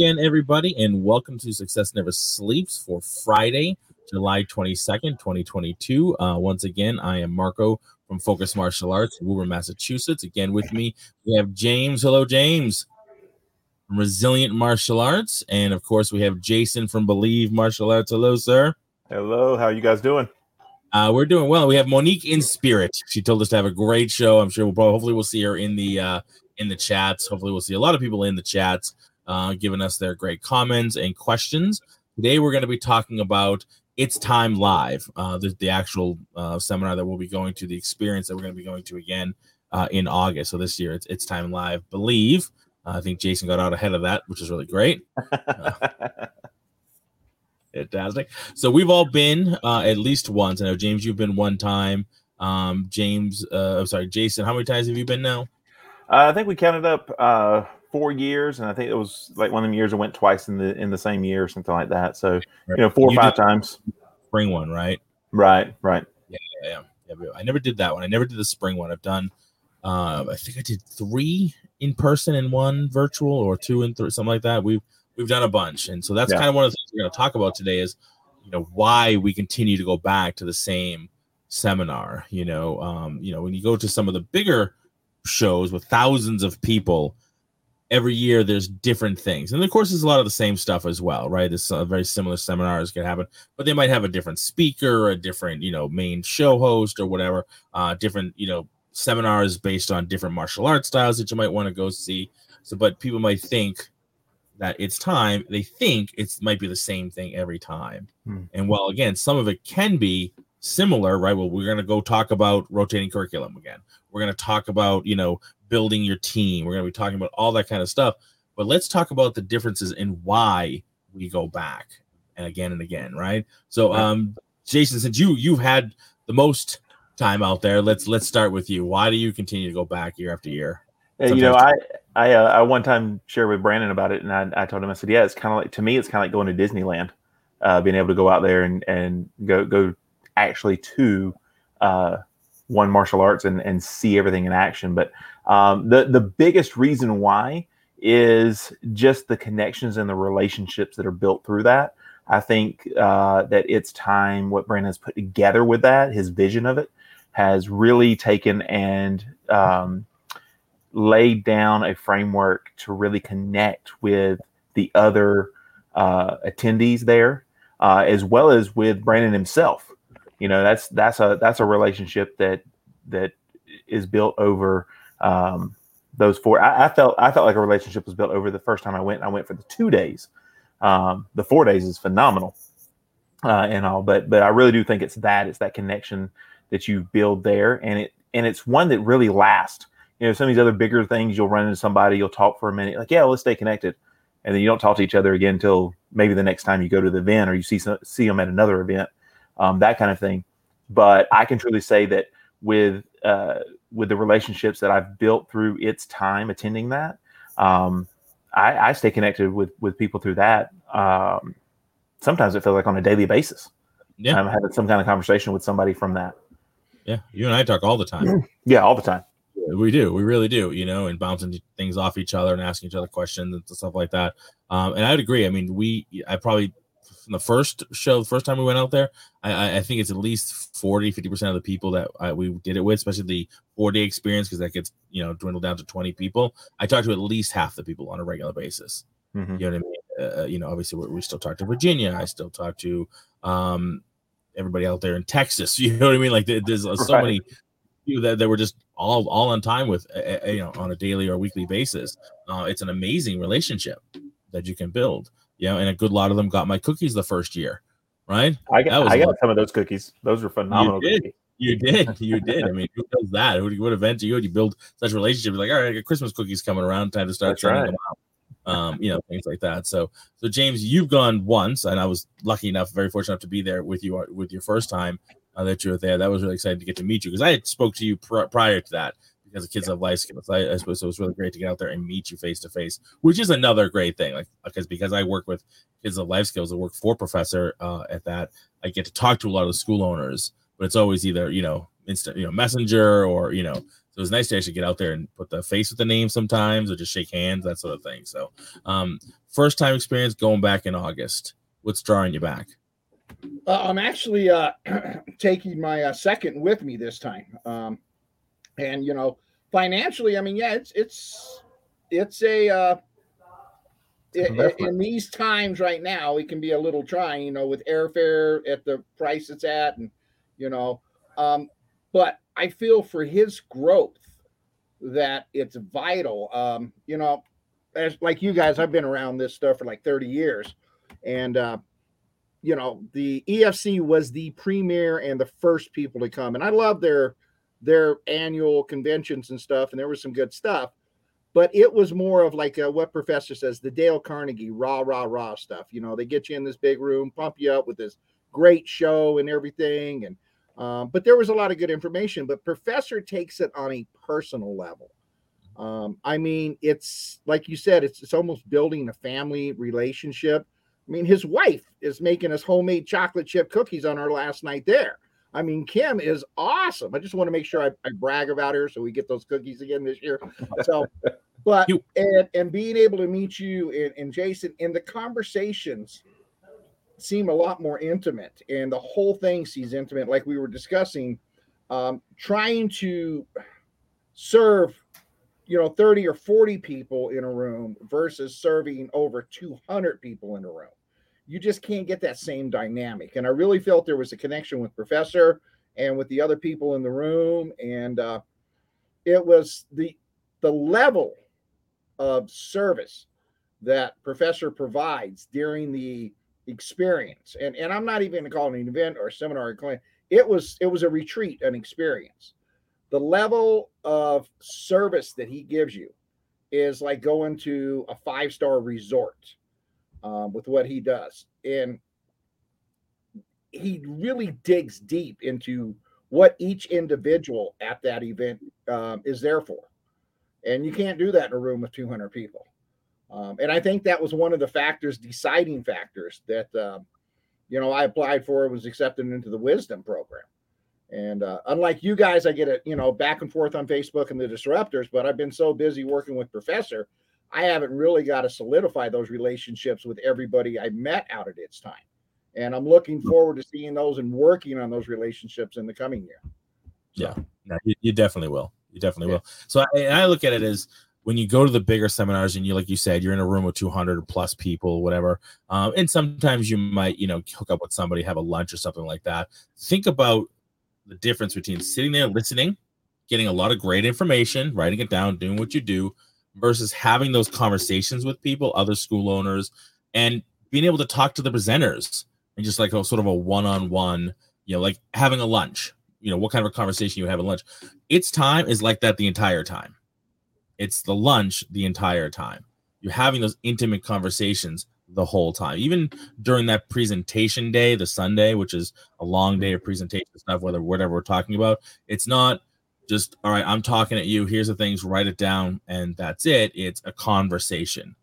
Again, everybody, and welcome to Success Never Sleeps for Friday, July 22nd, 2022. Uh, once again, I am Marco from Focus Martial Arts, Woburn, Massachusetts. Again, with me, we have James. Hello, James. From Resilient Martial Arts. And of course, we have Jason from Believe Martial Arts. Hello, sir. Hello, how you guys doing? Uh, we're doing well. We have Monique in spirit. She told us to have a great show. I'm sure we'll probably, hopefully, we'll see her in the uh, in the chats. Hopefully, we'll see a lot of people in the chats uh, giving us their great comments and questions. Today, we're going to be talking about It's Time Live, uh, the, the actual uh, seminar that we'll be going to, the experience that we're going to be going to again uh, in August. So this year, it's It's Time Live. Believe. Uh, I think Jason got out ahead of that, which is really great. Fantastic. So we've all been uh, at least once. I know James, you've been one time. Um, James, uh, I'm sorry, Jason, how many times have you been now? Uh, I think we counted up uh, four years, and I think it was like one of them years I went twice in the in the same year or something like that. So Right. you know, four You or five times. Spring one, right? Right, right. Yeah, yeah, yeah. yeah. I never did that one. I never did the spring one. I've done, uh, I think I did three in person and one virtual, or two and three, something like that. We've we've done a bunch, and so that's Yeah. kind of one of the things we're going to talk about today. Is you know why we continue to go back to the same seminar. You know, um, you know when you go to some of the bigger shows with thousands of people every year there's different things. And of course there's a lot of the same stuff as well right? There's uh, very similar seminars can happen but they might have a different speaker a different you know main show host or whatever uh different you know seminars based on different martial arts styles that you might want to go see. So but people might think that it's time they think it might be the same thing every time. Hmm. and while again some of it can be similar right well we're going to go talk about rotating curriculum again. We're going to talk about you know building your team. We're going to be talking about all that kind of stuff but let's talk about the differences in why we go back and again and again right? So um jason since you you've had the most time out there let's let's start with you. Why do you continue to go back year after year? And, you know, I I uh, I one time shared with Brandon about it, and I, I told him I said, yeah, it's kind of like to me, it's kind of like going to Disneyland, uh, being able to go out there and and go go actually to uh, one martial arts and and see everything in action. But um, the the biggest reason why is just the connections and the relationships that are built through that. I think uh, that it's time what Brandon has put together with that, his vision of it, has really taken and um, laid down a framework to really connect with the other uh, attendees there, uh, as well as with Brandon himself. You know, that's that's a that's a relationship that that is built over um, those four. I, I felt I felt like a relationship was built over the first time I went. I went for the two days. Um, the four days is phenomenal uh, and all, but but I really do think it's that it's that connection that you build there, and it and it's one that really lasts you know, some of these other bigger things, you'll run into somebody, you'll talk for a minute, like, yeah, let's stay connected. And then you don't talk to each other again until maybe the next time you go to the event or you see some, see them at another event, um, that kind of thing. But I can truly say that with uh, with the relationships that I've built through It's Time attending that, um, I, I stay connected with with people through that. Um, sometimes it feels like on a daily basis. yeah I'm having some kind of conversation with somebody from that. yeah you and i talk all the time Yeah, all the time. We do, we really do, you know, and bouncing things off each other and asking each other questions and stuff like that. Um, and I'd agree. I mean, we, I probably the first show, the first time we went out there, I- I, think it's at least 40, 50 percent of the people that I, we did it with, especially the four day experience, because that gets you know dwindled down to twenty people. I talked to at least half the people on a regular basis. Mhm. You know what I mean? Uh, you know, obviously we, we still talk to Virginia. I still talk to um, everybody out there in Texas. You know what I mean? Like there- there's uh, so Right. many people that, that were just all all on time with uh, uh, you know on a daily or weekly basis. Uh, it's an amazing relationship that you can build. You know, and a good lot of them got my cookies the first year, right? I got I got some of those cookies. Those were phenomenal. did. You did, you did. I mean, who does that? Who, what event do you? You build such relationships. Like, all right, I got Christmas cookies coming around. Time to start That's right. them out. Um, you know, things like that. So, so James, you've gone once, and I was lucky enough, very fortunate enough to be there with you with your first time uh, that you were there. That was really exciting to get to meet you because I had spoke to you pr- prior to that because the kids have life skills. I, I suppose it was really great to get out there and meet you face to face, which is another great thing. Like because because I work with kids of life skills, I work for professor uh, at that. I get to talk to a lot of the school owners, but it's always either you know instant you know messenger or you know so So it's nice to actually get out there and put the face with the name sometimes, or just shake hands, that sort of thing. So, um, first time experience going back in August. What's drawing you back? Uh, I'm actually uh, taking my uh, second with me this time, um, and you know, financially, I mean, yeah, it's it's it's a uh, it, in these times right now, it can be a little trying, you know, with airfare at the price it's at, and you know, um, but I feel for his growth that it's vital. Um, you know, as like you guys, I've been around this stuff for like 30 years, and uh, you know, the EFC was the premier and the first people to come, and I love their their annual conventions and stuff, and there was some good stuff but it was more of like uh, what professor says the dale carnegie rah rah rah stuff you know they get you in this big room pump you up with this great show and everything and um, but there was a lot of good information but professor takes it on a personal level. Um, i mean it's like you said it's, it's almost building a family relationship. I mean his wife is making us homemade chocolate chip cookies on our last night there I mean, Kim is awesome. I just want to make sure I, I, brag about her so we get those cookies again this year. So, but and, and being able to meet you and, and Jason and the conversations seem a lot more intimate, and the whole thing seems intimate, like we were discussing. Um, trying to serve, you know, 30 or 40 people in a room versus serving over 200 people in a room you just can't get that same dynamic. And I really felt there was a connection with Professor and with the other people in the room, and uh, it was the the level of service that Professor provides during the experience. And and I'm not even going to call it an event or seminar or claim. It was it was a retreat, an experience. The level of service that he gives you is like going to a five star resort um, with what he does. And he really digs deep into what each individual at that event um, is there for. And you can't do that in a room with 200 people. Um, and I think that was one of the factors, deciding factors that, uh, you know, I applied for, was accepted into the wisdom program. And uh, unlike you guys, I get it, you know, back and forth on Facebook and the disruptors, but I've been so busy working with Professor I haven't really got to solidify those relationships with everybody I met out at It's Time. And I'm looking hmm. forward to seeing those and working on those relationships in the coming year. So. Yeah, you, you, definitely will. You definitely yeah. will. So I, I look at it as when you go to the bigger seminars and you, like you said, you're in a room with 200 plus people, whatever. Um, and sometimes you might, you know, hook up with somebody, have a lunch or something like that. Think about the difference between sitting there listening, getting a lot of great information, writing it down, doing what you do, versus having those conversations with people, other school owners, and being able to talk to the presenters and just like a sort of a one-on-one, you know, like having a lunch. You know, what kind of a conversation you have at lunch. It's Time is like that the entire time. It's the lunch the entire time. You're having those intimate conversations the whole time. Even during that presentation day, the Sunday, which is a long day of presentation stuff, whether whatever we're talking about, it's not just all right i'm talking at you. Here's the things write it down. And that's it. It's a conversation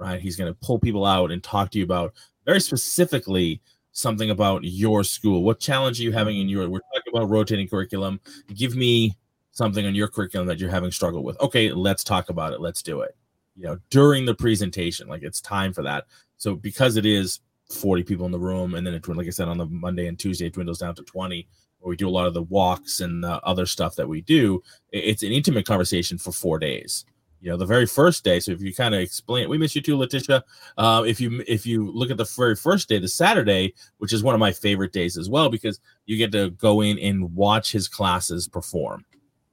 right? He's going to pull people out and talk to you about very specifically something about your school. What challenge are you having in your we're talking about rotating curriculum. Give me something on your curriculum that you're having struggle with. Okay let's talk about it. Let's do it. You know during the presentation like it's time for that. So because it is 40 people in the room and then it like i said on the monday and tuesday it dwindles down to 20 where we do a lot of the walks and the other stuff that we do, it's an intimate conversation for four days. You know, the very first day. So if you kind of explain, we miss you too, Letitia. Uh, if you if you look at the very first day, the Saturday, which is one of my favorite days as well, because you get to go in and watch his classes perform.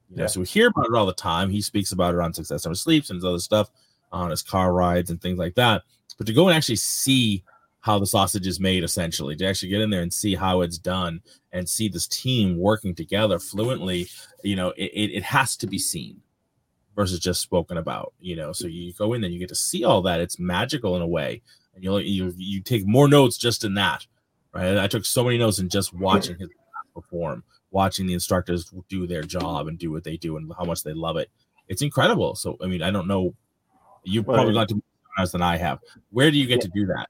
You know, yeah. so we hear about it all the time. He speaks about it on Success Never Sleeps and his other stuff on his car rides and things like that. But to go and actually see how the sausage is made essentially to actually get in there and see how it's done and see this team working together fluently you know it, it, has to be seen versus just spoken about you know? So you go in and you get to see all that. It's magical in a way. And you you you take more notes just in that right? I took so many notes in just watching his perform watching the instructors do their job and do what they do and how much they love it. It's incredible. So i mean i don't know. You've probably got to more than i have. Where do you get to do that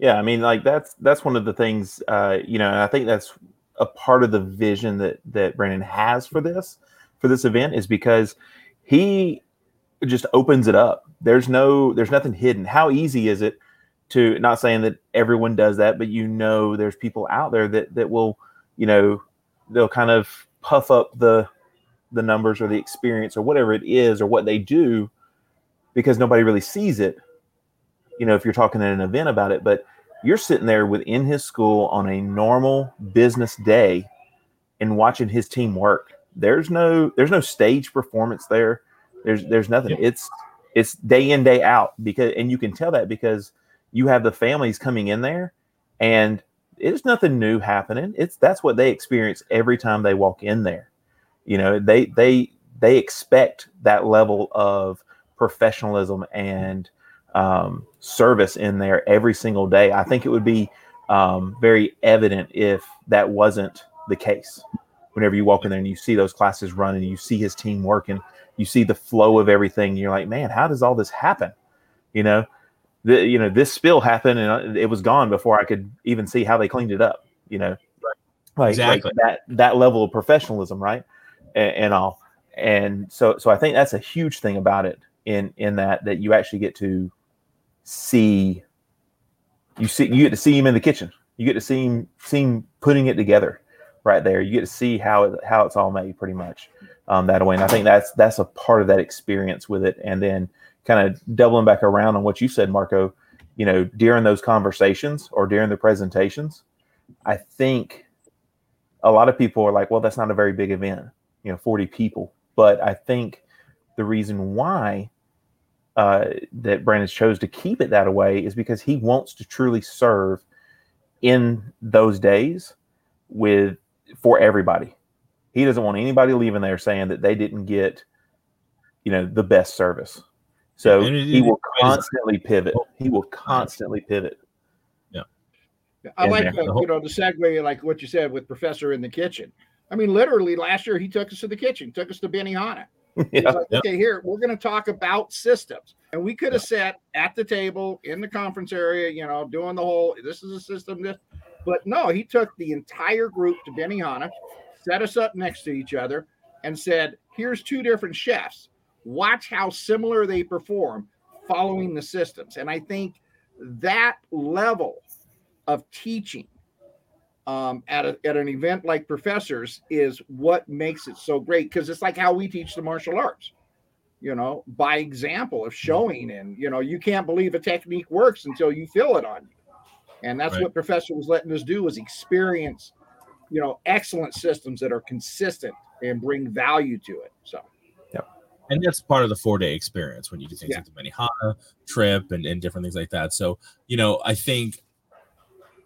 yeah, I mean, like that's that's one of the things, uh, you know, and I think that's a part of the vision that that Brandon has for this. for this event is because he just opens it up. There's no, there's nothing hidden. How easy is it to? Not saying that everyone does that, but you know, there's people out there that that will, you know, they'll kind of puff up the the numbers or the experience or whatever it is or what they do because nobody really sees it. You know, if you're talking at an event about it, but you're sitting there within his school on a normal business day and watching his team work. There's no there's no stage performance there. There's there's nothing. Yeah. It's it's day in day out because and you can tell that because you have the families coming in there and it's nothing new happening. It's that's what they experience every time they walk in there. You know, they they they expect that level of professionalism and um, service in there every single day. I think it would be um, very evident if that wasn't the case. Whenever you walk in there and you see those classes running, you see his team working, you see the flow of everything. You're like, man, how does all this happen? You know, the, you know, this spill happened and it was gone before I could even see how they cleaned it up. You know, like, exactly. like that that level of professionalism, right? And, and all. And so, so I think that's a huge thing about it in in that that you actually get to see you see you get to see him in the kitchen. You get to see him see him putting it together right there. You get to see how it, how it's all made pretty much um, that way. And I think that's that's a part of that experience with it. And then kind of doubling back around on what you said, Marco. You know, during those conversations or during the presentations, I think a lot of people are like, "Well, that's not a very big event." You know, forty people. But I think the reason why uh, that Brandon chose to keep it that way is because he wants to truly serve in those days with for everybody. He doesn't want anybody leaving there saying that they didn't get, you know, the best service. So he will constantly pivot. He will constantly pivot. Yeah. I like the, you know the segue, like what you said with Professor in the kitchen. I mean, literally last year he took us to the kitchen, took us to Benihana. Yeah. Like, okay, here we're going to talk about systems, and we could have yeah. sat at the table in the conference area, you know, doing the whole. This is a system. This, but no, he took the entire group to Benihana, set us up next to each other, and said, "Here's two different chefs. Watch how similar they perform following the systems." And I think that level of teaching um, at, a, at an event like professors is what makes it so great because it's like how we teach the martial arts you know by example of showing and you know you can't believe a technique works until you feel it on you and that's right. what professor was letting us do was experience you know excellent systems that are consistent and bring value to it so yeah and that's part of the four day experience when you do things yeah. like the Benihana trip and, and different things like that so you know i think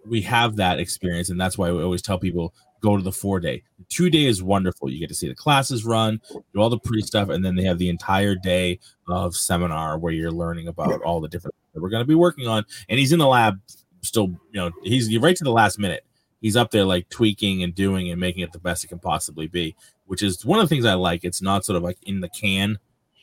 we have that experience, and that's why we always tell people go to the four day. The two day is wonderful. You get to see the classes run, do all the pre stuff, and then they have the entire day of seminar where you're learning about all the different that we're going to be working on. And he's in the lab still, you know, he's right to the last minute. He's up there like tweaking and doing and making it the best it can possibly be, which is one of the things I like. It's not sort of like in the can.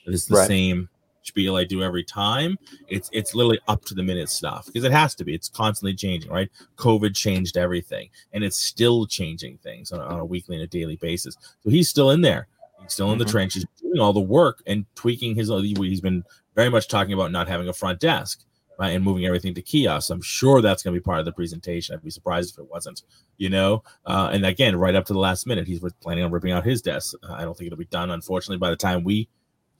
It's the right. same spiel I do every time. It's it's literally up to the minute stuff because it has to be. It's constantly changing, right? COVID changed everything, and it's still changing things on, on a weekly and a daily basis. So he's still in there. He's still in the mm-hmm. trenches, doing all the work and tweaking his. He's been very much talking about not having a front desk. Right, and moving everything to kiosks. I'm sure that's going to be part of the presentation. I'd be surprised if it wasn't, you know. Uh, and again, right up to the last minute, he's planning on ripping out his desk. Uh, I don't think it'll be done, unfortunately, by the time we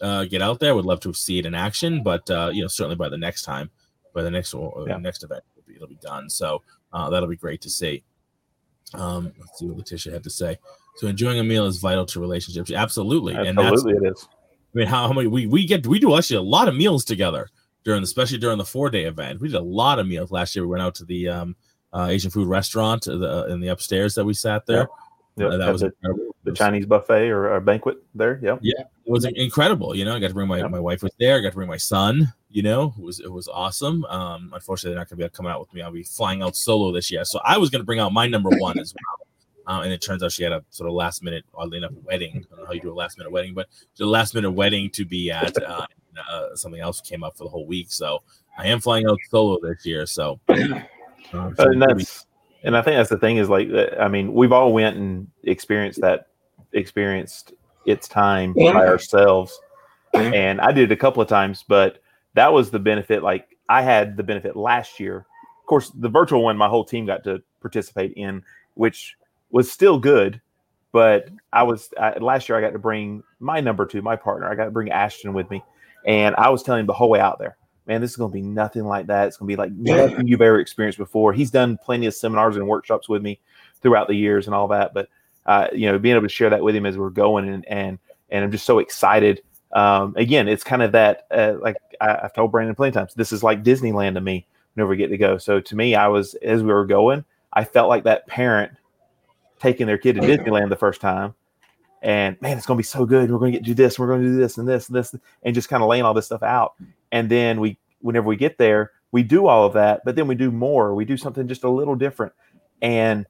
uh, get out there. Would love to see it in action, but uh, you know, certainly by the next time, by the next uh, yeah. next event, it'll be, it'll be done. So uh, that'll be great to see. Um, let's see what Letitia had to say. So enjoying a meal is vital to relationships. Absolutely, absolutely, and it is. I mean, how, how many we, we get we do actually a lot of meals together during, especially during the four day event. We did a lot of meals last year. We went out to the um, uh, Asian food restaurant uh, the, in the upstairs that we sat there. Yeah. Yep. Uh, that was incredible the Chinese buffet or, or banquet there. Yeah, yeah, was incredible. You know, I got to bring my yep. my wife was there. I got to bring my son. You know, it was it was awesome. Um, unfortunately, they're not going to be coming out with me. I'll be flying out solo this year, so I was going to bring out my number one as well. Uh, and it turns out she had a sort of last minute, oddly enough, wedding. I don't know how you do a last minute wedding, but the last minute wedding to be at. Uh, uh, something else came up for the whole week, so I am flying out solo this year. So, um, so and that's and I think that's the thing is like I mean we've all went and experienced that experienced It's Time by ourselves. And I did it a couple of times, but that was the benefit. Like I had the benefit last year. Of course, the virtual one, my whole team got to participate in, which was still good. But I was I, last year. I got to bring my number two, my partner. I got to bring Ashton with me, and I was telling him the whole way out there, man, this is going to be nothing like that. It's going to be like nothing you've ever experienced before. He's done plenty of seminars and workshops with me throughout the years and all that, but uh, you know, being able to share that with him as we're going, and and and I'm just so excited. Um, again, it's kind of that uh, like I, have told Brandon plenty of times. This is like Disneyland to me whenever we get to go. So to me, I was as we were going, I felt like that parent taking their kid to Disneyland the first time. And man, it's going to be so good. We're going to get to do this. We're going to do this and this and this, and just kind of laying all this stuff out. And then we, whenever we get there, we do all of that, but then we do more. We do something just a little different, and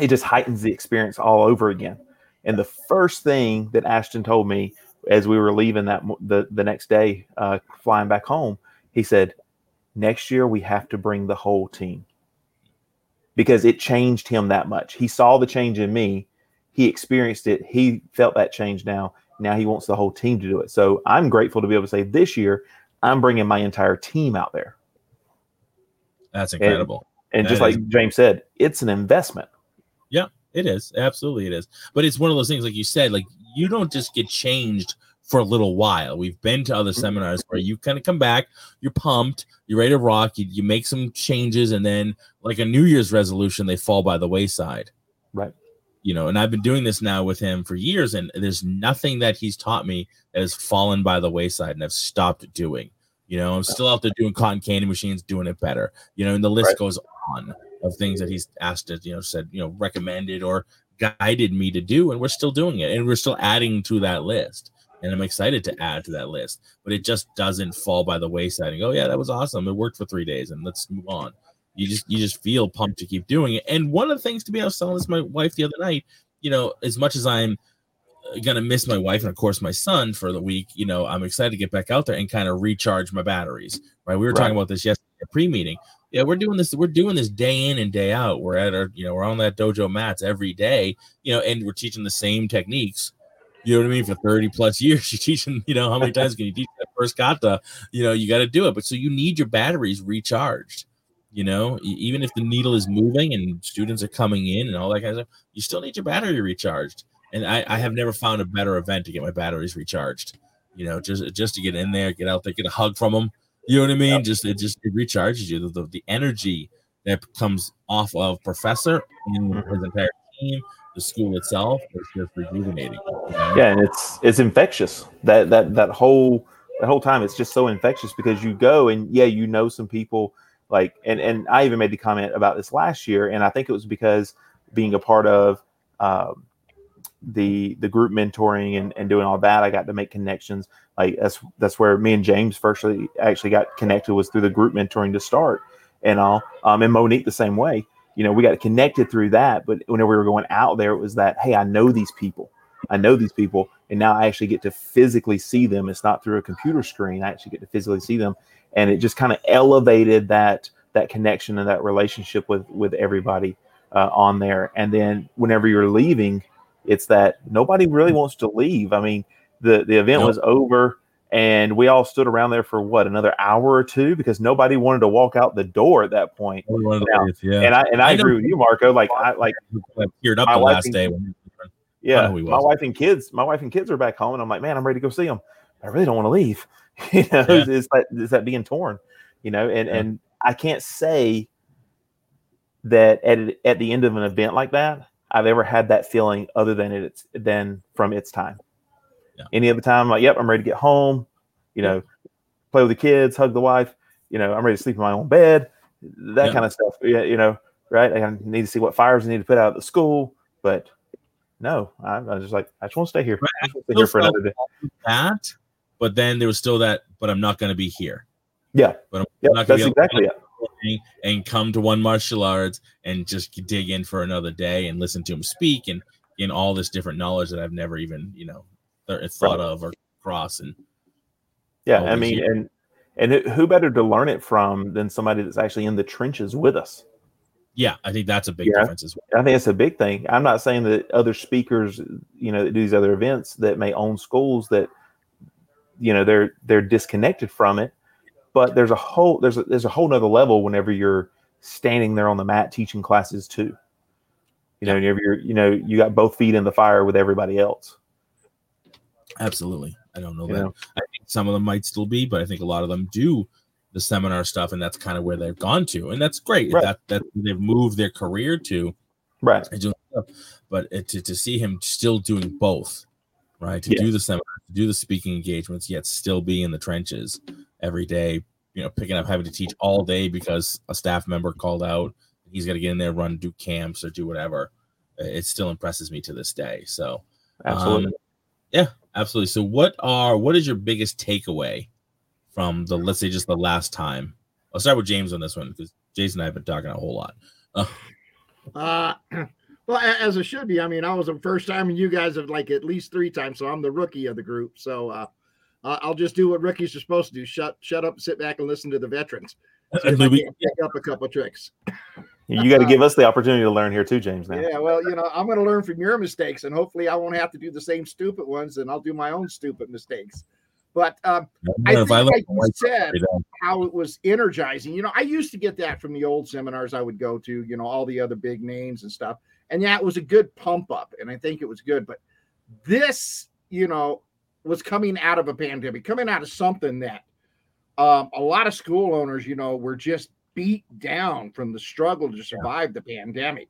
it just heightens the experience all over again. And the first thing that Ashton told me as we were leaving that the the next day, uh, flying back home, he said, "Next year we have to bring the whole team." because it changed him that much. He saw the change in me, he experienced it, he felt that change now. Now he wants the whole team to do it. So I'm grateful to be able to say this year I'm bringing my entire team out there. That's incredible. And, and just like James said, it's an investment. It is. Absolutely it is. But it's one of those things like you said like you don't just get changed for a little while. We've been to other mm-hmm. seminars where you kind of come back, you're pumped, you're ready to rock, you, you make some changes, and then like a New Year's resolution, they fall by the wayside. Right. You know, and I've been doing this now with him for years, and there's nothing that he's taught me that has fallen by the wayside and I've stopped doing. You know, I'm still out there doing cotton candy machines, doing it better. You know, and the list right. goes on of things that he's asked to, you know, said, you know, recommended or guided me to do, and we're still doing it, and we're still adding to that list and I'm excited to add to that list. But it just doesn't fall by the wayside and go, yeah, that was awesome. It worked for three days, and let's move on. You just you just feel pumped to keep doing it. And one of the things to be, I was telling this my wife the other night. You know, as much as I'm uh, gonna miss my wife and of course my son for the week, you know, I'm excited to get back out there and kind of recharge my batteries. Right? We were right. talking about this yesterday pre-meeting. Yeah, we're doing this. We're doing this day in and day out. We're at our, you know, we're on that dojo mats every day, you know, and we're teaching the same techniques you know what I mean? For 30 plus years, you're teaching, you know, how many times can you teach that first kata? You know, you got to do it. But so you need your batteries recharged, you know, even if the needle is moving and students are coming in and all that kind of stuff, you still need your battery recharged. And I, I have never found a better event to get my batteries recharged, you know, just, just to get in there, get out there, get a hug from them. You know what I mean? Yep. Just, it just, it recharges you. The, the, energy that comes off of professor and his mm-hmm. entire team the school itself is just rejuvenating. You know? Yeah, and it's it's infectious. That that that whole that whole time it's just so infectious because you go and yeah, you know some people like and and I even made the comment about this last year, and I think it was because being a part of um, the the group mentoring and, and doing all that, I got to make connections. Like that's that's where me and James firstly actually got connected was through the group mentoring to start and all. Um, and Monique the same way you know, we got connected through that. But whenever we were going out there, it was that, hey, I know these people. I know these people. And now I actually get to physically see them. It's not through a computer screen. I actually get to physically see them. And it just kind of elevated that that connection and that relationship with with everybody uh, on there. And then whenever you're leaving, it's that nobody really wants to leave. I mean, the the event nope. was over and we all stood around there for what another hour or two because nobody wanted to walk out the door at that point. Now, yeah. And I and I, I agree with you, Marco. Like I like teared up the last day. yeah, my wife and kids, my wife and kids are back home, and I'm like, man, I'm ready to go see them. I really don't want to leave. you know, yeah. is that is that being torn? You know, and yeah. and I can't say that at at the end of an event like that, I've ever had that feeling other than it's than from It's Time. Yeah. Any other time, I'm like, yep, I'm ready to get home. You know, play with the kids, hug the wife. You know, I'm ready to sleep in my own bed. That yeah. kind of stuff. Yeah, you know, right? I need to see what fires I need to put out at the school. But no, I, I was just like, I just want to stay here. Right. Stay here for another day. That, but then there was still that. But I'm not going to be here. Yeah, but I'm yep, not that's exactly it. And come to one martial arts and just dig in for another day and listen to him speak and in all this different knowledge that I've never even you know thought uh, right. of or cross and yeah i mean years. and and who better to learn it from than somebody that's actually in the trenches with us Yeah, I think that's a big Yeah. difference as well. I think it's a big thing. I'm not saying that other speakers, you know, that do these other events that may own schools that, you know, they're they're disconnected from it. But there's a whole there's a, there's a whole nother level whenever you're standing there on the mat teaching classes too. You know, whenever you're you know you got both feet in the fire with everybody else. Absolutely. I don't know You that. know? I think some of them might still be, but I think a lot of them do the seminar stuff, and that's kind of where they've gone to, and that's great. Right. That that they've moved their career to. Right. But it, to, to see him still doing both, right? To Yeah. do the seminar, to do the speaking engagements, yet still be in the trenches every day, you know, picking up, having to teach all day because a staff member called out. He's got to get in there, run, do camps or do whatever. It still impresses me to this day. So, Absolutely. um, yeah, absolutely. So, what are what is your biggest takeaway from the let's say just the last time? I'll start with James on this one because Jason and I have been talking a whole lot. Uh, Uh, well, as it should be. I mean, I was the first time, and you guys have like at least three times, so I'm the rookie of the group. So uh, uh, I'll just do what rookies are supposed to do: shut, shut up, sit back, and listen to the veterans. See we- pick up a couple tricks. you got to give us the opportunity to learn here too, James. Now. Yeah, well, you know, I'm going to learn from your mistakes, and hopefully, I won't have to do the same stupid ones, and I'll do my own stupid mistakes. But um, I if think, learn like you said, how it was energizing. You know, I used to get that from the old seminars I would go to, you know, all the other big names and stuff. And yeah, it was a good pump up, and I think it was good. But this, you know, was coming out of a pandemic, coming out of something that um, a lot of school owners, you know, were just beat down from the struggle to survive the pandemic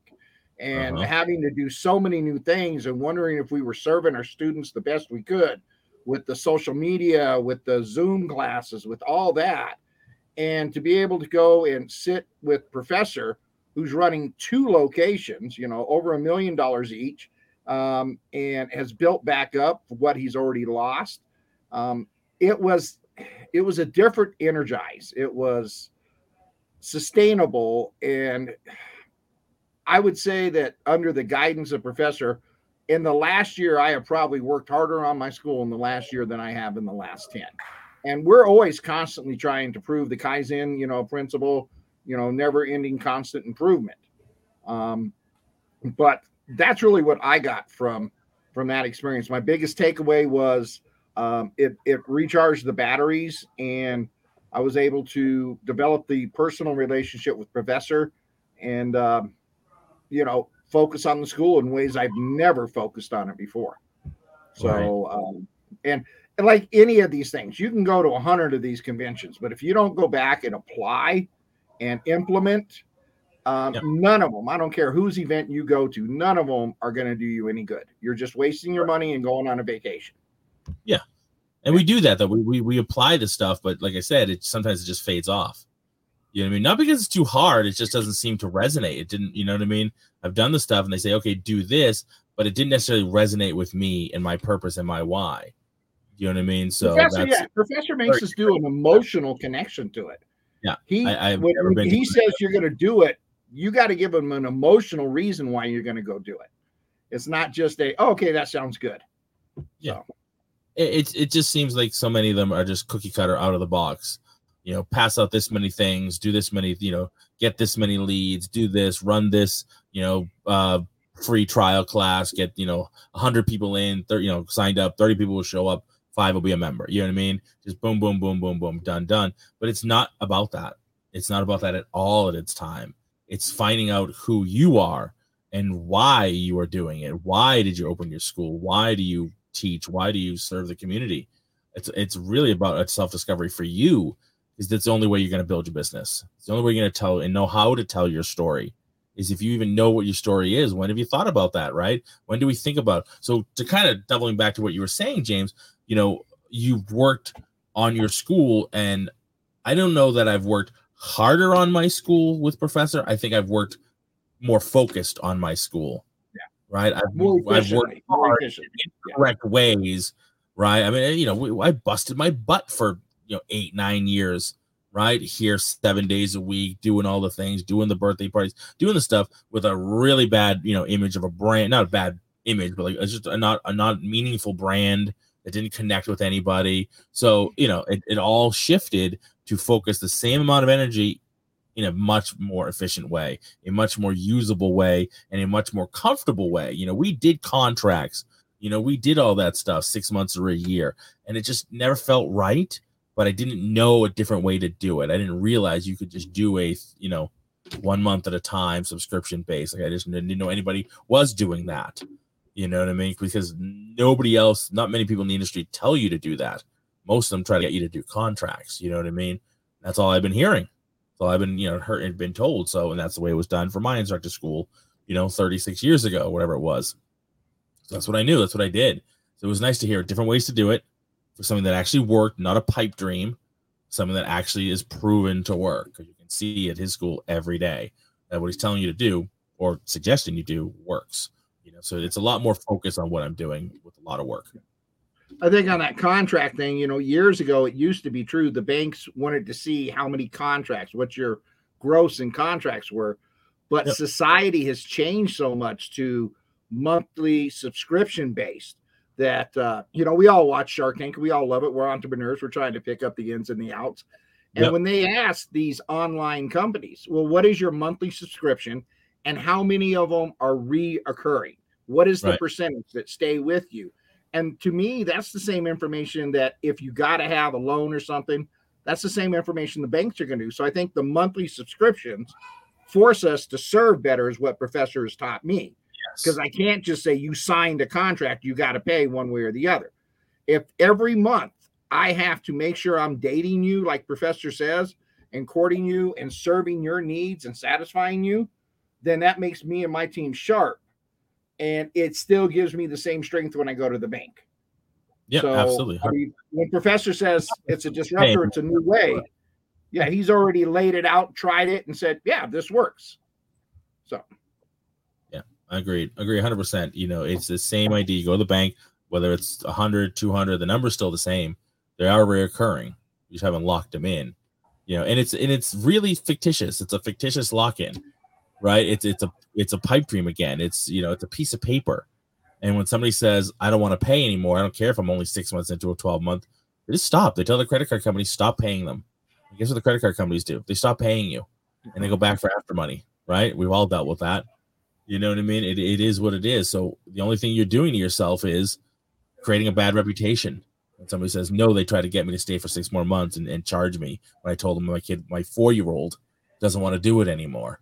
and Uh-huh. having to do so many new things and wondering if we were serving our students the best we could with the social media, with the Zoom classes, with all that. And to be able to go and sit with professor who's running two locations, you know, over a million dollars each, um, and has built back up what he's already lost. Um, it was it was a different energize. It was sustainable and I would say that under the guidance of professor in the last year I have probably worked harder on my school in the last year than I have in the last 10. And we're always constantly trying to prove the Kaizen, you know, principle, you know, never ending constant improvement. Um, but that's really what I got from from that experience. My biggest takeaway was um, it it recharged the batteries, and I was able to develop the personal relationship with professor, and um, you know focus on the school in ways I've never focused on it before. So um, and, and like any of these things, you can go to a hundred of these conventions, but if you don't go back and apply and implement, um, Yep. none of them. I don't care whose event you go to, none of them are going to do you any good. You're just wasting your money and going on a vacation. Yeah. And we do that though. We, we we apply the stuff, but like I said, it sometimes it just fades off. You know what I mean? Not because it's too hard, it just doesn't seem to resonate. It didn't, you know what I mean? I've done the stuff and they say, okay, do this, but it didn't necessarily resonate with me and my purpose and my why. You know what I mean? So professor, that's yeah, professor makes us do an emotional connection to it. Yeah, he I- I've when, never when been he says you're going to do it, you got to give him an emotional reason why you're going to go do it. It's not just a oh, okay, that sounds good. Yeah. it, it it just seems like so many of them are just cookie cutter out of the box. You know, pass out this many things, do this many, you know, get this many leads, do this, run this, you know, uh free trial class, get, you know, 100 people in, 30, you know, signed up, 30 people will show up, 5 will be a member. You know what I mean? Just boom boom boom boom boom done done. But it's not about that. It's not about that at all at It's Time. It's finding out who you are and why you are doing it. Why did you open your school? Why do you teach? Why do you serve the community? It's it's really about a self discovery for you. Is that's the only way you're going to build your business. It's the only way you're going to tell and know how to tell your story. Is if you even know what your story is. When have you thought about that? Right? When do we think about? So to kind of doubling back to what you were saying, James. You know, you've worked on your school, and I don't know that I've worked harder on my school with Professor. I think I've worked more focused on my school. Yeah. Right. I've, I've worked hard. Yeah. correct ways, right? I mean, you know, we, I busted my butt for you know eight, nine years, right? Here, seven days a week, doing all the things, doing the birthday parties, doing the stuff with a really bad, you know, image of a brand, not a bad image, but like it's just a not a not meaningful brand that didn't connect with anybody. So, you know, it, it all shifted to focus the same amount of energy in a much more efficient way, a much more usable way, and a much more comfortable way. You know, we did contracts, you know, we did all that stuff six months or a year, and it just never felt right. But I didn't know a different way to do it. I didn't realize you could just do a, you know, one month at a time subscription base. Like I just didn't know anybody was doing that. You know what I mean? Because nobody else, not many people in the industry tell you to do that. Most of them try to get you to do contracts. You know what I mean? That's all I've been hearing. So I've been, you know, heard and been told. So, and that's the way it was done for my instructor school, you know, 36 years ago, whatever it was. So that's what I knew. That's what I did. So it was nice to hear different ways to do it something that actually worked, not a pipe dream, something that actually is proven to work. You can see at his school every day that what he's telling you to do or suggesting you do works. You know, so it's a lot more focus on what I'm doing with a lot of work. I think on that contract thing, you know, years ago it used to be true. The banks wanted to see how many contracts, what your gross and contracts were, but yep. society has changed so much to monthly subscription based that uh, you know we all watch Shark Tank, we all love it. We're entrepreneurs, we're trying to pick up the ins and the outs. And yep. when they ask these online companies, well, what is your monthly subscription, and how many of them are reoccurring? What is the right. percentage that stay with you? And to me, that's the same information that if you got to have a loan or something, that's the same information the banks are going to do. So I think the monthly subscriptions force us to serve better, is what Professor has taught me. Because yes. I can't just say you signed a contract, you got to pay one way or the other. If every month I have to make sure I'm dating you, like Professor says, and courting you and serving your needs and satisfying you, then that makes me and my team sharp and it still gives me the same strength when I go to the bank. Yeah, so, absolutely. I mean, when Professor says it's a disruptor, it's a new way. Yeah, he's already laid it out, tried it, and said, "Yeah, this works." So, agreed. Agree 100. percent You know, it's the same idea. You go to the bank, whether it's 100, 200, the number's still the same. They are reoccurring. You just haven't locked them in. You know, and it's and it's really fictitious. It's a fictitious lock in right? It's it's a it's a pipe dream again. It's you know it's a piece of paper, and when somebody says I don't want to pay anymore, I don't care if I'm only six months into a twelve month, they just stop. They tell the credit card company stop paying them. Guess what the credit card companies do? They stop paying you, and they go back for after money. Right? We've all dealt with that. You know what I mean? It, it is what it is. So the only thing you're doing to yourself is creating a bad reputation. When somebody says no, they try to get me to stay for six more months and, and charge me when I told them my kid, my four year old, doesn't want to do it anymore.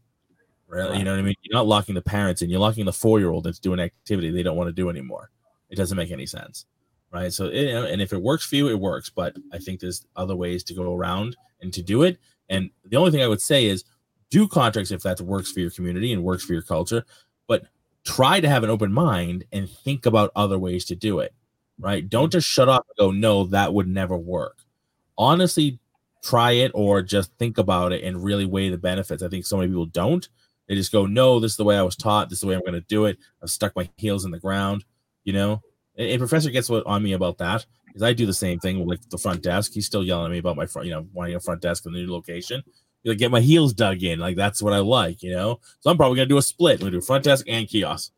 Right? You know what I mean? You're not locking the parents in, you're locking the four year old that's doing activity they don't want to do anymore. It doesn't make any sense. Right. So, know, and if it works for you, it works. But I think there's other ways to go around and to do it. And the only thing I would say is do contracts if that works for your community and works for your culture, but try to have an open mind and think about other ways to do it. Right. Don't just shut off and go, no, that would never work. Honestly, try it or just think about it and really weigh the benefits. I think so many people don't. They just go, no, this is the way I was taught. This is the way I'm going to do it. I've stuck my heels in the ground, you know. And, and Professor gets what on me about that because I do the same thing with the front desk. He's still yelling at me about my front, you know, wanting a front desk in the new location. You know, get my heels dug in, like that's what I like, you know. So I'm probably gonna do a split. I'm gonna do front desk and kiosk,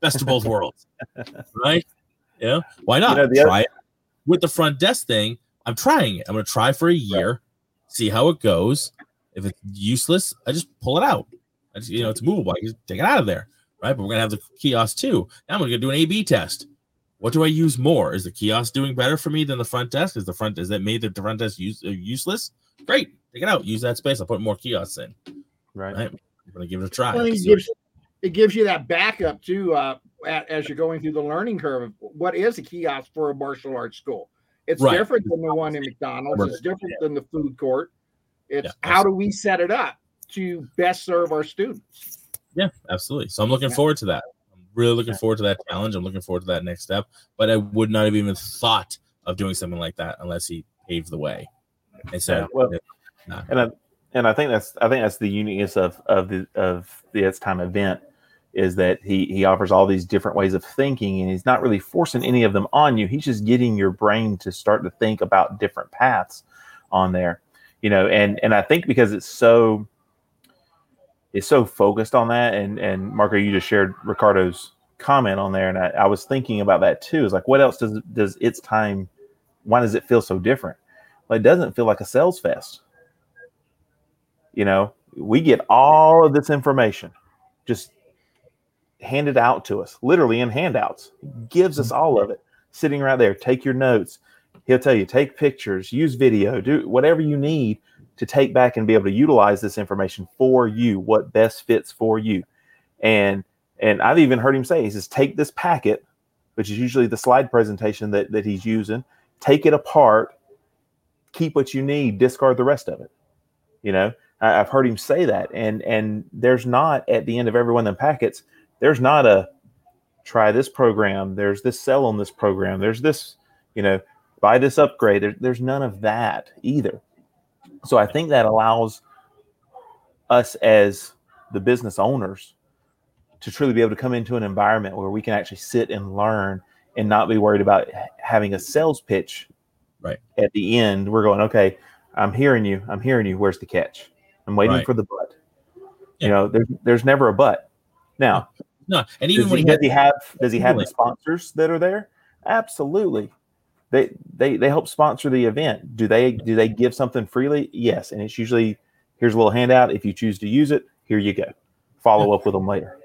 best of both worlds, right? You know, why not you know, try other- it with the front desk thing? I'm trying it. I'm gonna try for a year, right. see how it goes. If it's useless, I just pull it out you know, it's movable. I can take it out of there, right? But we're gonna have the kiosk too. Now I'm gonna do an A/B test. What do I use more? Is the kiosk doing better for me than the front desk? Is the front is that made the front desk use, uh, useless? Great, take it out. Use that space. I'll put more kiosks in. Right. right? I'm gonna give it a try. Well, it, gives, it gives you that backup too uh, as you're going through the learning curve. What is a kiosk for a martial arts school? It's right. different than the one in McDonald's. It's different than the food court. It's yeah, how do we set it up? to best serve our students. Yeah, absolutely. So I'm looking yeah. forward to that. I'm really looking forward to that challenge. I'm looking forward to that next step. But I would not have even thought of doing something like that unless he paved the way. And so, yeah, well, and I, and I think that's I think that's the uniqueness of of the of the It's Time event is that he he offers all these different ways of thinking and he's not really forcing any of them on you he's just getting your brain to start to think about different paths on there you know and and i think because it's so is so focused on that. And and Marco, you just shared Ricardo's comment on there, and I, I was thinking about that too. Is like, what else does does It's Time? Why does it feel so different? Well, it doesn't feel like a sales fest. You know, we get all of this information just handed out to us, literally in handouts. He gives us all of it sitting right there. Take your notes. He'll tell you, take pictures, use video, do whatever you need to take back and be able to utilize this information for you, what best fits for you. And and I've even heard him say, he says, take this packet, which is usually the slide presentation that, that he's using, take it apart, keep what you need, discard the rest of it. You know, I, have heard him say that. And and there's not at the end of every one of them packets, there's not a try this program, there's this sell on this program, there's this, you know, buy this upgrade. There, there's none of that either. So I think that allows us as the business owners to truly be able to come into an environment where we can actually sit and learn and not be worried about having a sales pitch right at the end we're going okay i'm hearing you i'm hearing you where's the catch i'm waiting right. for the but yeah. you know there's there's never a but now no and even does when he, he does he have does he have the sponsors that are there? Absolutely. They they they help sponsor the event. Do they do they give something freely? Yes and it's usually here's a little handout. If you choose to use it here you go. Follow up with them later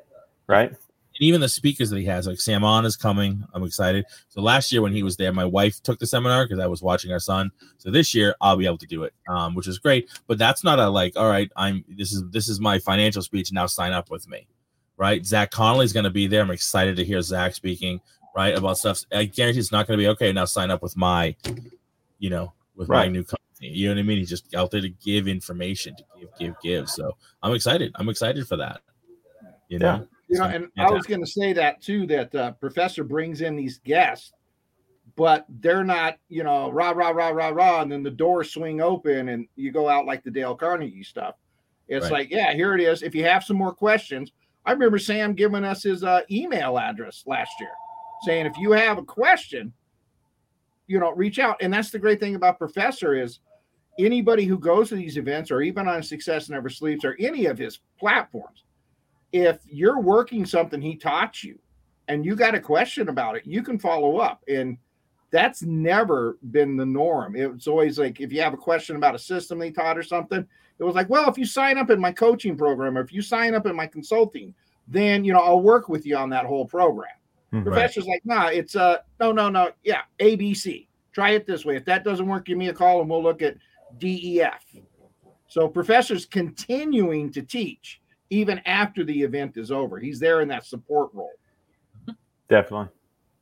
right? And even the speakers that he has, like Sam On is coming. I'm excited. So last year when he was there, my wife took the seminar because I was watching our son. So this year I'll be able to do it, um, which is great. But that's not a like, all right, I'm this is this is my financial speech. Now sign up with me, right? Zach Connolly is going to be there. I'm excited to hear Zach speaking, right, about stuff. I guarantee it's not going to be okay. Now sign up with my, you know, with right. my new company. You know what I mean? He's just out there to give information, to give, give, give. So I'm excited. I'm excited for that. You know. Yeah. You know, and I was going to say that too. That uh, professor brings in these guests, but they're not, you know, rah rah rah rah rah, and then the doors swing open and you go out like the Dale Carnegie stuff. It's right. like, yeah, here it is. If you have some more questions, I remember Sam giving us his uh, email address last year, saying if you have a question, you know, reach out. And that's the great thing about Professor is anybody who goes to these events or even on Success Never Sleeps or any of his platforms, if you're working something he taught you and you got a question about it, you can follow up. And that's never been the norm. It's always like if you have a question about a system they taught or something, it was like, well, if you sign up in my coaching program or if you sign up in my consulting, then you know I'll work with you on that whole program. Mm-hmm. Professor's like, nah, it's uh no, no, no, yeah, ABC. Try it this way. If that doesn't work, give me a call and we'll look at DEF. So professors continuing to teach even after the event is over. He's there in that support role. Definitely.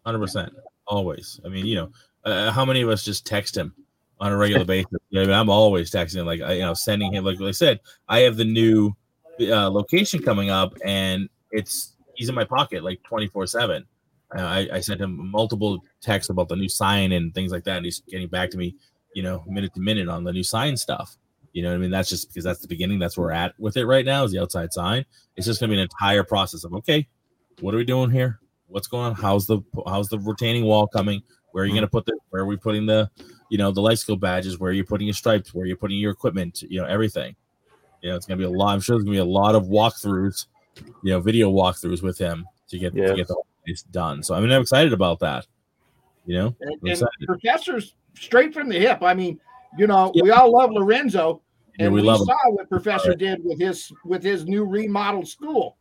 100%. Always. I mean, you know, uh, how many of us just text him on a regular basis? I mean, I'm always texting, like, you know, sending him, like I said, I have the new uh, location coming up and it's, he's in my pocket like 24 7. I, I sent him multiple texts about the new sign and things like that. And he's getting back to me, you know, minute to minute on the new sign stuff. You know what I mean? That's just because that's the beginning. That's where we're at with it right now is the outside sign. It's just gonna be an entire process of okay, what are we doing here? What's going on? How's the how's the retaining wall coming? Where are you mm-hmm. gonna put the where are we putting the you know the life skill badges? Where are you putting your stripes? Where are you putting your equipment? You know, everything. You know, it's gonna be a lot. I'm sure there's gonna be a lot of walkthroughs, you know, video walkthroughs with him to get yes. to get the whole place done. So I mean I'm excited about that. You know, and, and professors straight from the hip. I mean, you know, yeah. we all love Lorenzo, and yeah, we, we saw him. what Professor right. did with his with his new remodeled school,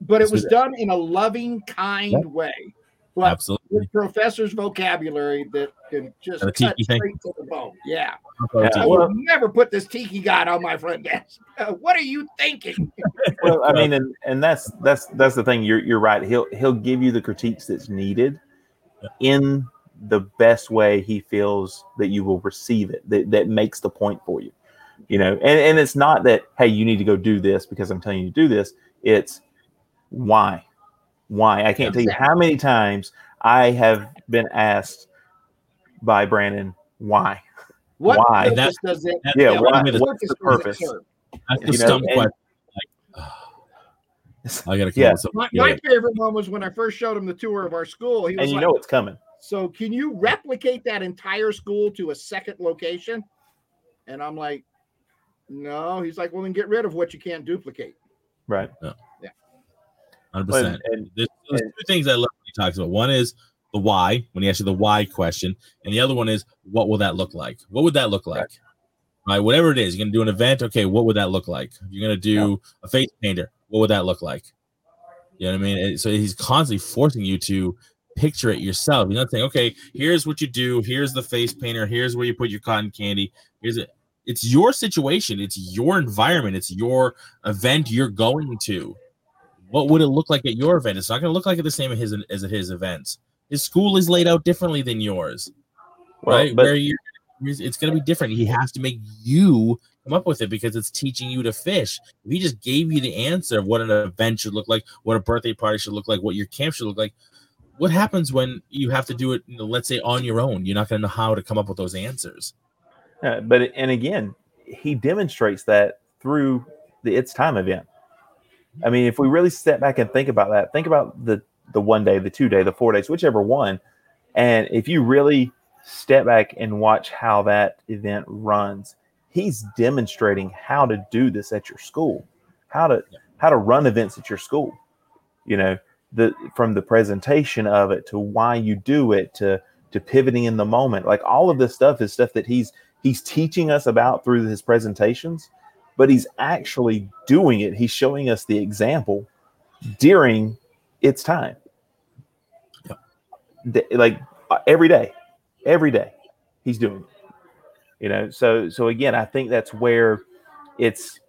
but it was done in a loving, kind yeah. way. But Absolutely. with Professor's vocabulary that can just cut straight thing. to the bone. Yeah. yeah. I would never put this tiki god on my front desk. Uh, what are you thinking? well, I mean, and, and that's that's that's the thing. You're you're right. He'll he'll give you the critiques that's needed in the best way he feels that you will receive it that, that makes the point for you you know? And, and it's not that hey you need to go do this because i'm telling you to do this. It's why why? I can't tell you how many times i have been asked by brandon why. What why? that's, does it, yeah, yeah why, what's the purpose? that's the you know, question. I gotta yeah. My, my, favorite one was when I first showed him the tour of our school. He was and you like, know it's coming. So can you replicate that entire school to a second location? And I'm like, no. He's like, well, then get rid of what you can't duplicate. Right. Yeah. yeah. 100%. And, there's, there's and, two things I love when he talks about. One is the why, when he asks you the why question. And the other one is, what will that look like? What would that look like? right? Whatever it is, you're gonna do an event. Okay, what would that look like? You're gonna do yeah. a face painter. What would that look like? You know what I mean? So he's constantly forcing you to picture it yourself. You're not saying, okay, here's what you do. Here's the face painter. Here's where you put your cotton candy. Here's it. It's your situation. It's your environment. It's your event you're going to. What would it look like at your event? It's not going to look like it the same as his, as at his events. His school is laid out differently than yours, well, right? Where you it's going to be different. He has to make you come up with it because it's teaching you to fish. If he just gave you the answer of what an event should look like, what a birthday party should look like, what your camp should look like, what happens when you have to do it, you know, let's say on your own? You're not going to know how to come up with those answers. Yeah, but and again, he demonstrates that through the It's Time event. I mean, if we really step back and think about that, think about the the one day, the two day, the four days, whichever one, and if you really step back and watch how that event runs, he's demonstrating how to do this at your school, how to how to run events at your school. You know, the from the presentation of it to why you do it to to pivoting in the moment. Like all of this stuff is stuff that he's he's teaching us about through his presentations but he's actually doing it. He's showing us the example during It's Time. Yep. like uh, every day every day he's doing it you know? So so again i think that's where it's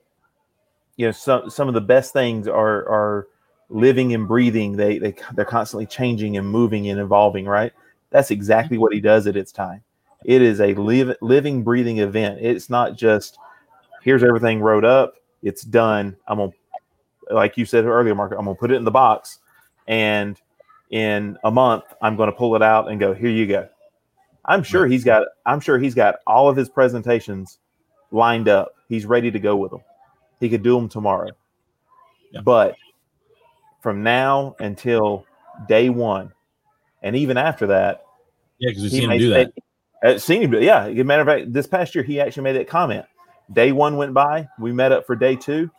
you know some some of the best things are are living and breathing they, they they're constantly changing and moving and evolving right? That's exactly what he mm-hmm. does at It's Time. It is a live, living breathing event. It's not just here's everything wrote up. It's done. I'm gonna like you said earlier mark i'm gonna put it in the box and in a month i'm gonna pull it out and go here you go i'm sure he's got i'm sure he's got all of his presentations lined up. He's ready to go with them he could do them tomorrow. Yeah. but from now until day one, and even after that. Yeah, because we've seen him do that. Uh, seen him, yeah. As a matter of fact, this past year he actually made that comment. Day one went by, we met up for day two,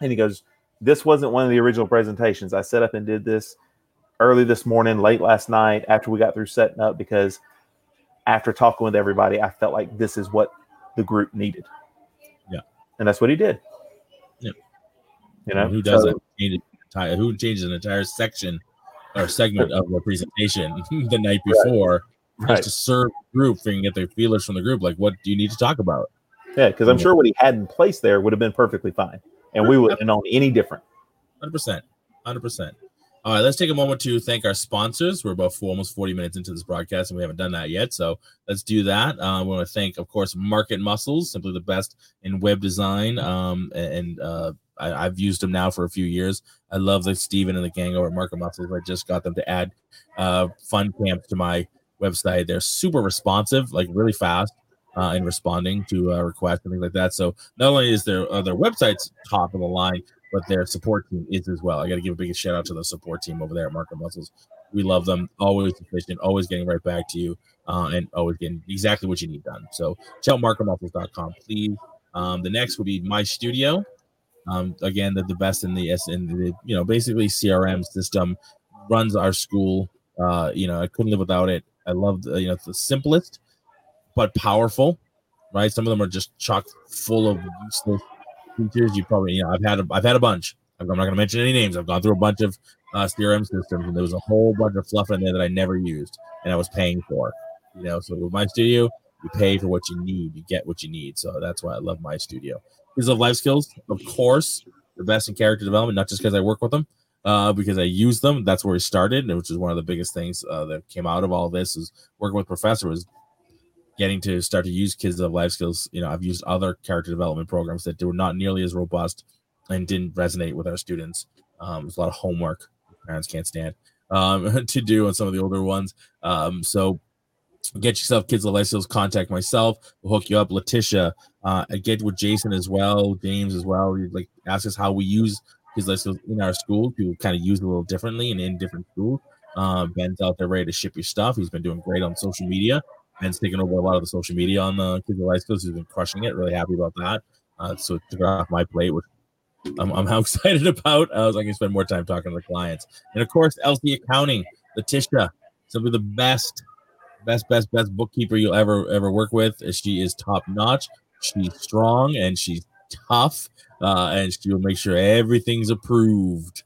and he goes, "This wasn't one of the original presentations. I set up and did this early this morning, late last night, after we got through setting up, because after talking with everybody, I felt like this is what the group needed." Yeah, and that's what he did. Yeah, you know, who doesn't so, entire who changes an entire section or segment of a presentation the night before right. just to serve the group can get their feelers from the group. Like, what do you need to talk about? Yeah, because I'm sure what he had in place there would have been perfectly fine, and we wouldn't have known any different. Hundred percent, hundred percent. All right, let's take a moment to thank our sponsors. We're about four, almost 40 minutes into this broadcast, and we haven't done that yet. So let's do that. Uh, we want to thank, of course, Market Muscles, simply the best in web design um, and uh, I, have used them now for a few years. I love the Steven and the gang over at Market Muscles. I just got them to add uh, fun camps to my website. They're super responsive, like really fast uh, in responding to uh, requests and things like that. So not only is their uh, their website's top of the line, but their support team is as well. I got to give a big shout out to the support team over there at Market Muscles. We love them. Always efficient, always getting right back to you, uh, and always getting exactly what you need done. So check out marketmuscles.com, please. Um, the next will be my studio. Um, again, they're the best in the in the you know basically CRM system runs our school. Uh, you know, I couldn't live without it. I love the, you know it's the simplest but powerful. Right, some of them are just chock full of useless features. You probably you know I've had a, I've had a bunch. I'm not going to mention any names. I've gone through a bunch of uh, CRM systems, and there was a whole bunch of fluff in there that I never used, and I was paying for. You know, so with my studio, you pay for what you need, you get what you need. So that's why I love my studio. Kids Love Life Skills, of course, the best in character development, not just because I work with them, uh, because I use them. That's where we started, which is one of the biggest things uh, that came out of all this is working with professor was getting to start to use Kids Love Life Skills. You know, I've used other character development programs that were not nearly as robust and didn't resonate with our students. Um, there's a lot of homework parents can't stand um, to do on some of the older ones. Um, so get yourself kids skills contact myself we'll hook you up. Letitia uh get with jason as well james as well. You like ask us how we use kids life skills in our school. People kind of use it a little differently and in different schools. Uh, ben's out there ready to ship your stuff. He's been doing great on social media. Ben's taking over a lot of the social media on the kids skills he's been crushing it. Really happy about that. Uh, so took off my plate which I'm, I'm how excited about. I was like, I can spend more time talking to the clients. And of course lc accounting. Letitia simply the best best, best, best bookkeeper you'll ever ever work with. She is top notch. she's strong and she's tough, uh, and she'll make sure everything's approved,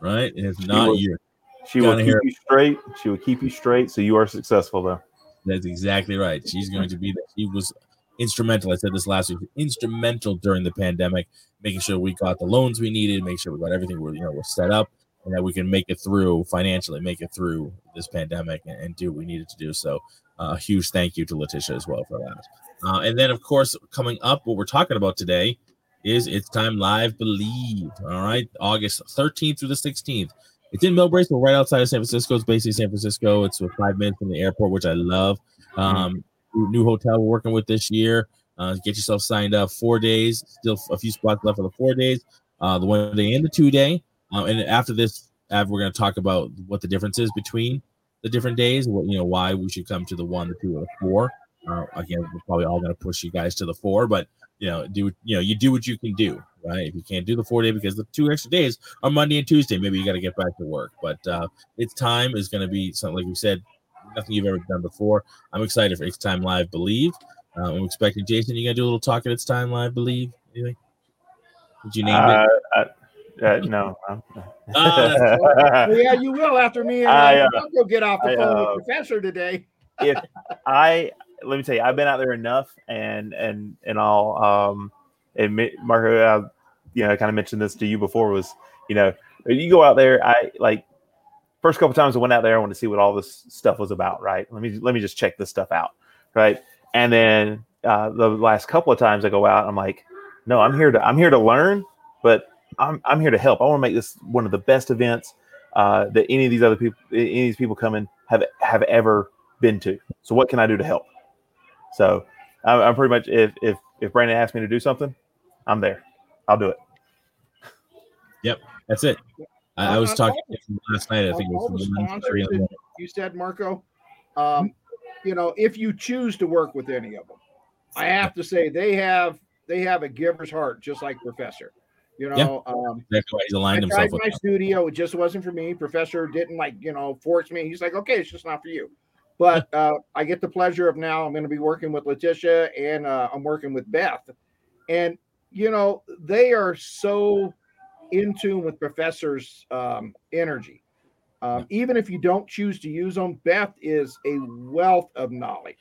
right? And if not, will- you're She will keep hear- you straight. She will keep you straight, so you are successful though. That's exactly right. She's going to be. She was instrumental. I said this last week. Instrumental during the pandemic, making sure we got the loans we needed, make sure we got everything We're you know was set up, and that we can make it through financially, make it through this pandemic, and, and do what we needed to do. So, uh, a huge thank you to Letitia as well for that. Uh, and then, of course, coming up, what we're talking about today is it's time live believe. All right, August 13th through the 16th. It's in Millbrae, so right outside of San Francisco. It's basically San Francisco. It's with five minutes from the airport, which I love. Um, new hotel we're working with this year. Uh, get yourself signed up. Four days, still a few spots left for the four days. Uh, the one day and the two day. Um, and after this, we're going to talk about what the difference is between the different days. What you know, why we should come to the one, the two, or the four. Uh, again, we're probably all going to push you guys to the four, but you know, do you know you do what you can do, right? If you can't do the four day because the two extra days are Monday and Tuesday, maybe you got to get back to work. But uh, It's Time is going to be something like we said, nothing you've ever done before. I'm excited for It's Time Live Believe. Uh, I'm expecting Jason. You gonna do a little talk at It's Time Live Believe? Anything? Did you name Uh, it? Uh, uh, no. Uh, Well, yeah, you will after me and I, uh, uh, Marco get off the I, phone uh, with Professor today. if I let me tell you, I've been out there enough, and and and I'll um, admit, Marco, uh, you know, I kind of mentioned this to you before. Was you know, you go out there, I like first couple times I went out there, I wanted to see what all this stuff was about. Right? Let me let me just check this stuff out. Right? And then uh, the last couple of times I go out, I'm like, no, I'm here to I'm here to learn, but I'm I'm here to help. I want to make this one of the best events uh, that any of these other people, any of these people coming have have ever been to. So what can I do to help? So I'm, I'm pretty much if if if Brandon asks me to do something, I'm there. I'll do it. Yep, that's it. I, I was talking to him last night. I think it was the from one to three sponsors morning. You said, Marco, um, you know, if you choose to work with any of them, I have to say they have they have a giver's heart, just like Professor. You know, um, That's why he's aligned tried himself my studio. It just wasn't for me. Professor didn't like, you know, force me. He's like, okay, it's just not for you. But uh, I get the pleasure of now I'm going to be working with Letitia and uh, I'm working with Beth. And, you know, they are so in tune with Professor's um, energy. Um, even if you don't choose to use them, Beth is a wealth of knowledge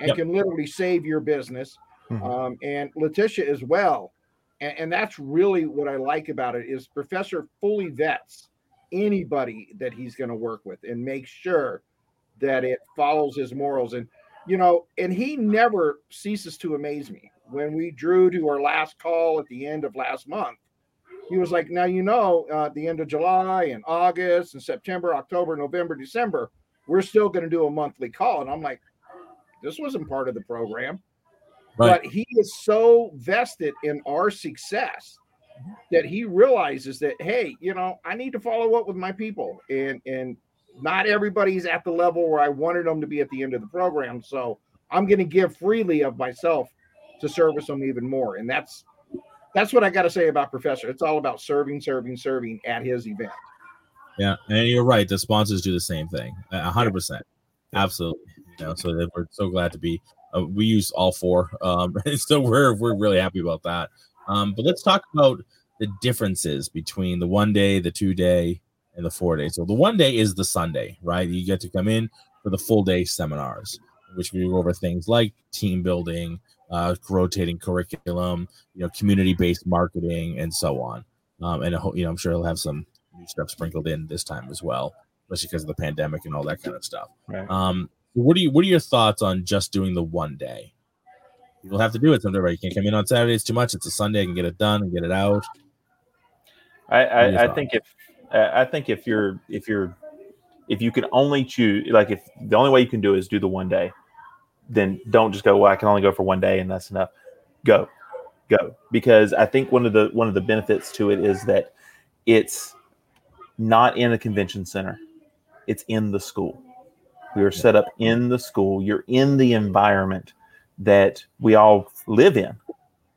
and Yep. can literally save your business. Mhm. Um, and Letitia as well and, and that's really what I like about it is Professor fully vets anybody that he's going to work with and make sure that it follows his morals. And you know and he never ceases to amaze me. When we drew to our last call at the end of last month he was like now you know uh, the end of july and august and september october november december we're still going to do a monthly call. And i'm like this wasn't part of the program Right. but he is so vested in our success that he realizes that hey you know i need to follow up with my people and and not everybody's at the level where i wanted them to be at the end of the program so i'm going to give freely of myself to service them even more and that's that's what i got to say about professor it's all about serving serving serving at his event Yeah, and you're right. The sponsors do the same thing, a hundred percent, absolutely. You know, so we're so glad to be. Uh, we use all four, um, so we're we're really happy about that. Um, but let's talk about the differences between the one day, the two day, and the four day. So the one day is the Sunday, right? You get to come in for the full day seminars, which we go over things like team building, uh, rotating curriculum, you know, community based marketing, and so on. Um, and you know, I'm sure he'll have some new stuff sprinkled in this time as well, especially because of the pandemic and all that kind of stuff. Right. Um, what do you what are your thoughts on just doing the one day? People have to do it someday, right? You can't come in on Saturday; it's too much. It's a Sunday, I can get it done and get it out. I, are I, I think if I I think if you're if you're if you can only choose like if the only way you can do is do the one day, then don't just go. Well, I can only go for one day and that's enough. Go, go because I think one of the one of the benefits to it is that it's not in a convention center; it's in the school. We are set up in the school. You're in the environment that we all live in.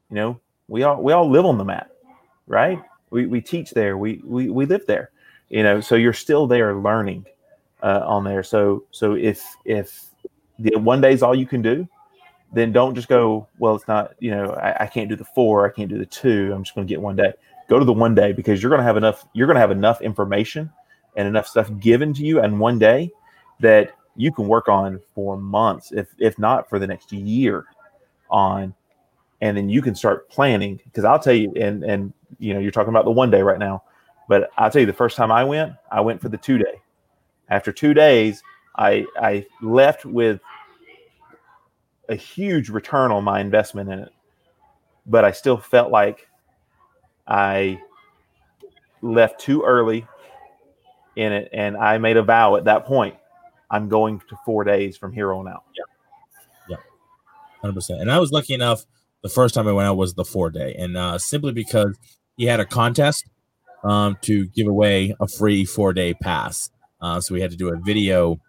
You know, we all we all live on the mat, right? We, we teach there. We, we we live there. You know, so you're still there learning uh, on there. So so if if the one day is all you can do, then don't just go, well, it's not, you know, I, I can't do the four, I can't do the two. I'm just going to get one day. Go to the one day because you're going to have enough, you're going to have enough information and enough stuff given to you in one day that you can work on for months, if if not for the next year on and then you can start planning. Because I'll tell you and and you know you're talking about the one day right now but I'll tell you the first time I went I went for the two day. After two days I I left with a huge return on my investment in it but I still felt like I left too early in it and I made a vow at that point I'm going to four days from here on out yeah yeah 100% and I was lucky enough the first time I went out was the four day, and uh, simply because he had a contest um, to give away a free four day pass. Uh, so we had to do a video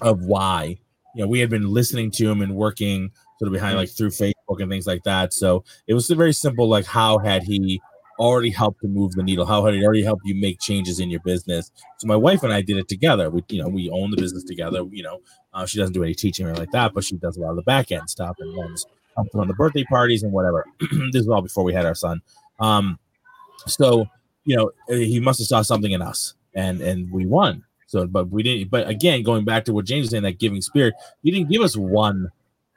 of why. You know, we had been listening to him and working sort of behind like through Facebook and things like that. So it was a very simple like how had he already helped to move the needle? How had he already helped you make changes in your business? So my wife and I did it together. We, you know, we own the business together. You know, uh, she doesn't do any teaching or like that, but she does a lot of the back end stuff and runs on the birthday parties and whatever. this is all before we had our son. Um, so you know, he must have saw something in us, and and we won. So, but we didn't. But again, going back to what James was saying, that giving spirit, he didn't give us one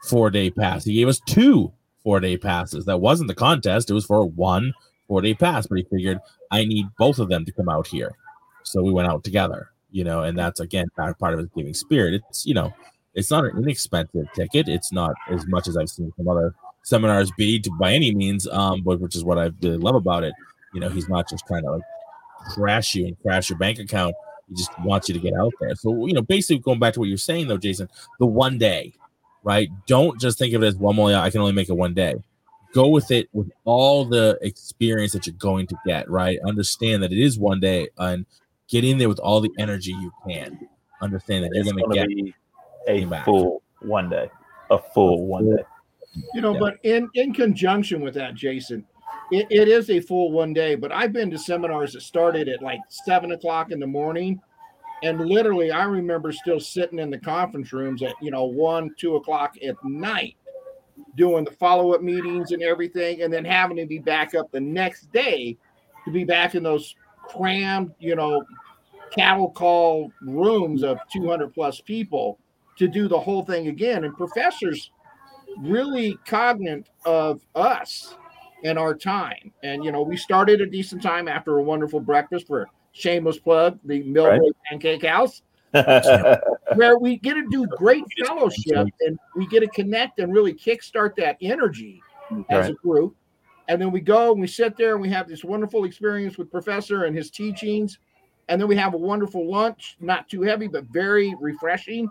four day pass. He gave us two four day passes. That wasn't the contest. It was for one four day pass. But he figured I need both of them to come out here, so we went out together. You know, and that's again part of his giving spirit. It's you know it's not an inexpensive ticket. It's not as much as I've seen some other seminars be to, by any means, um, but which is what I really love about it. You know, he's not just trying to like crash you and crash your bank account. He just wants you to get out there. So, you know, basically going back to what you're saying though, Jason, the one day, right? Don't just think of it as one more. I can only make it one day. Go with it with all the experience that you're going to get, right? Understand that it is one day and get in there with all the energy you can. Understand that you're going to get. Be- a full one day, a full one day. You know, yeah. but in in conjunction with that, Jason, it, it is a full one day. But I've been to seminars that started at like seven o'clock in the morning, and literally, I remember still sitting in the conference rooms at you know one, two o'clock at night, doing the follow up meetings and everything, and then having to be back up the next day to be back in those crammed, you know, cattle call rooms of 200 plus people to do the whole thing again. And professors really cognate of us and our time. And you know, we started a decent time after a wonderful breakfast for shameless plug, the Millbrae right. Pancake House. where we get to do great fellowship and we get to connect and really kickstart that energy as a group. And then we go and we sit there and we have this wonderful experience with Professor and his teachings. And then we have a wonderful lunch, not too heavy, but very refreshing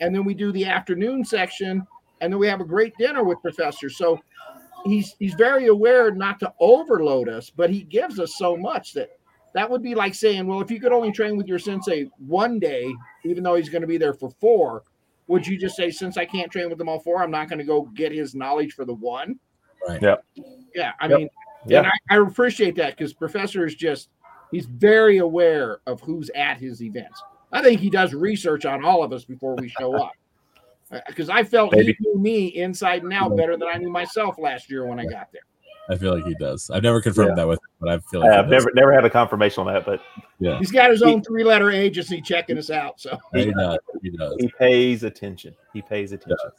and then we do the afternoon section, and then we have a great dinner with Professor. So he's he's very aware not to overload us, but he gives us so much that that would be like saying, well, if you could only train with your sensei one day, even though he's going to be there for four, would you just say, since I can't train with them all four, I'm not going to go get his knowledge for the one? Right. Yeah. Yeah. I yep. mean, yeah. And I, I appreciate that because Professor is just he's very aware of who's at his events. I think he does research on all of us before we show up. Because uh, I felt Maybe. he knew me inside and out better than I knew myself last year when I got there. I feel like he does. I've never confirmed yeah. that with him, but I feel like I've never never had a confirmation on that. But yeah, he's got his own three letter agency checking us out. So he does. He does. He pays attention. He pays attention.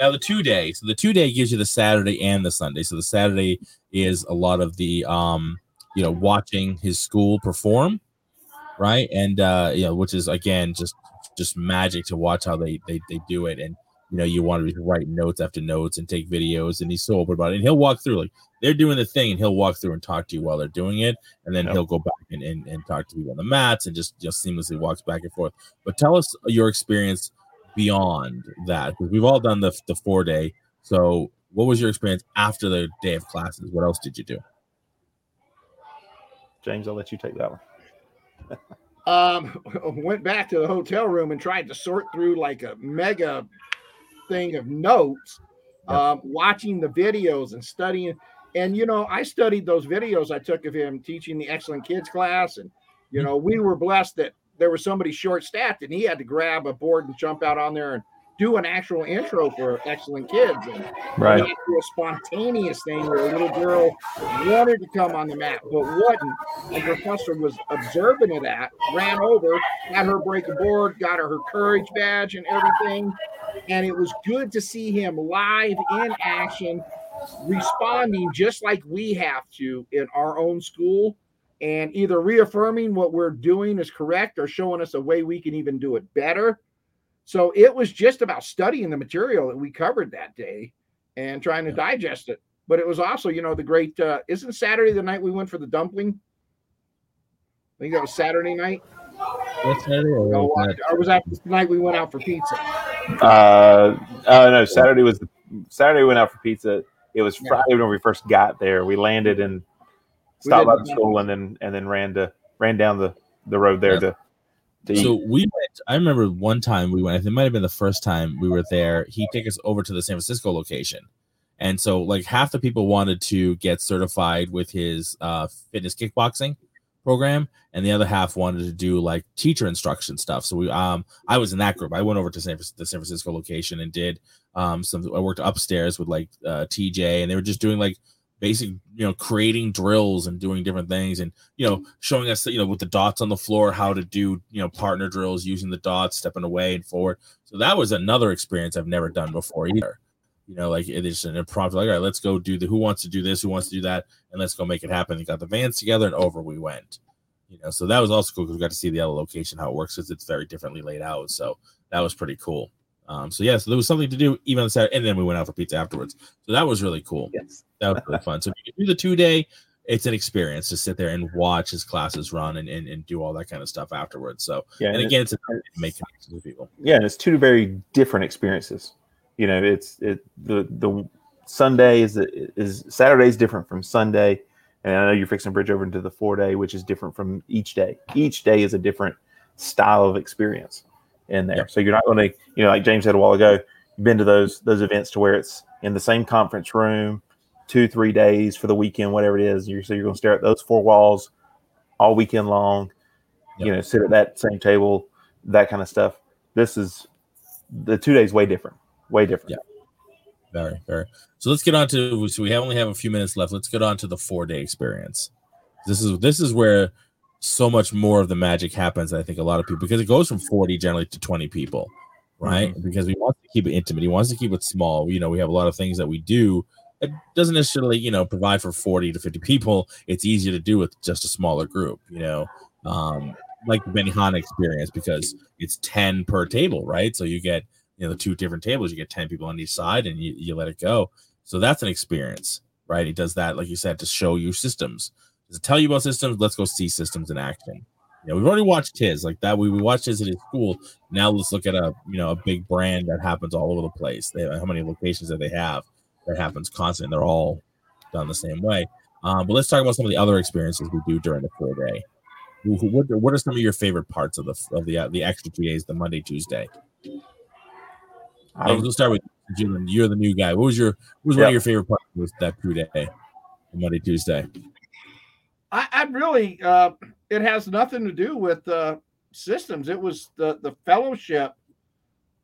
Now the two day. So the two day gives you the Saturday and the Sunday. So the Saturday is a lot of the um, you know, watching his school perform right? And uh, you know, which is again just just magic to watch how they they they do it. And you know, you want to write notes after notes and take videos, and he's so open about it. And he'll walk through like they're doing the thing, and he'll walk through and talk to you while they're doing it, and then yep. he'll go back and, and, and talk to you on the mats and just just seamlessly walks back and forth. But tell us your experience beyond that because we've all done the the four day. So, what was your experience after the day of classes? What else did you do? James, I'll let you take that one um, went back to the hotel room and tried to sort through like a mega thing of notes, um, watching the videos and studying. And you know, I studied those videos I took of him teaching the excellent kids class, and you mm-hmm. know, we were blessed that there was somebody short staffed and he had to grab a board and jump out on there and do an actual intro for excellent kids. And Right. a spontaneous thing where a little girl wanted to come on the mat but wouldn't. And professor was observant of that, ran over, had her break a board, got her her courage badge and everything. And it was good to see him live in action, responding just like we have to in our own school, and either reaffirming what we're doing is correct or showing us a way we can even do it better. So it was just about studying the material that we covered that day and trying to Yeah. digest it. But it was also, you know, the great uh isn't Saturday the night we went for the dumpling? I think that was Saturday night. What's that? Or was that- or was that the night we went out for pizza? Uh, oh no, Saturday was the Saturday we went out for pizza. It was Yeah. Friday when we first got there. We landed and stopped by the school and then and then ran to ran down the the road there Yeah. to to So eat. we went. I remember one time we went. It might have been the first time we were there. He took us over to the San Francisco location, and so like half the people wanted to get certified with his uh, fitness kickboxing program, and the other half wanted to do like teacher instruction stuff. So we, um, I was in that group. I went over to San, the San Francisco location and did um some. I worked upstairs with like uh, TJ, and they were just doing like basic, you know, creating drills and doing different things, and you know, showing us, you know, with the dots on the floor, how to do, you know, partner drills using the dots, stepping away and forward. So that was another experience I've never done before either. You know, like it is an impromptu, like, all right, let's go do the who wants to do this, who wants to do that, and let's go make it happen. They got the vans together and over we went. You know, so that was also cool because we got to see the other location, how it works, because it's very differently laid out. So that was pretty cool. Um, so yeah, so there was something to do even on Saturday, and then we went out for pizza afterwards. So that was really cool Yes. that was really fun. So if you do the two day, it's an experience to sit there and watch his classes run and, and, and do all that kind of stuff afterwards. So Yeah. and and again, it's a to make connections with people. yeah, and it's two very different experiences. You know, it's it the the Sunday is is Saturday is different from Sunday, and I know you're fixing bridge over into the four day, which is different from each day. Each day is a different style of experience in there. Yep. So you're not going to, you know, like James said a while ago, you've been to those those events to where it's in the same conference room, two three days for the weekend, whatever it is. You're, so you're going to stare at those four walls all weekend long. You know, sit at that same table, that kind of stuff. This is the two days way different, way different. Yeah. Very, very. So let's get on to so we only have a few minutes left. Let's get on to the four day experience. This is this is where so much more of the magic happens. I think a lot of people because it goes from 40 generally to 20 people, right? Because we want to keep it intimate. He wants to keep it small. You know, we have a lot of things that we do. It doesn't necessarily, you know, provide for 40 to 50 people. It's easier to do with just a smaller group, you know. Um, like the Benihana experience because it's 10 per table, right? So you get you know the two different tables you get 10 people on each side and you, you let it go. So that's an experience right? He does that like you said to show you systems. Does it tell you about systems? Let's go see systems in action. You know we've already watched his like that we, we watched his at his school. Now let's look at a you know a big brand that happens all over the place. They have, how many locations that they have that happens constant they're all done the same way. Um, but let's talk about some of the other experiences we do during the four day. Wh- wh- what, what are some of your favorite parts of the of the uh, the extra two days the monday tuesday I don't- we'll start with Julian. You're the new guy. What was your what was one of your favorite parts of that two day, Monday, Tuesday? I, I really uh it has nothing to do with uh systems. It was the the fellowship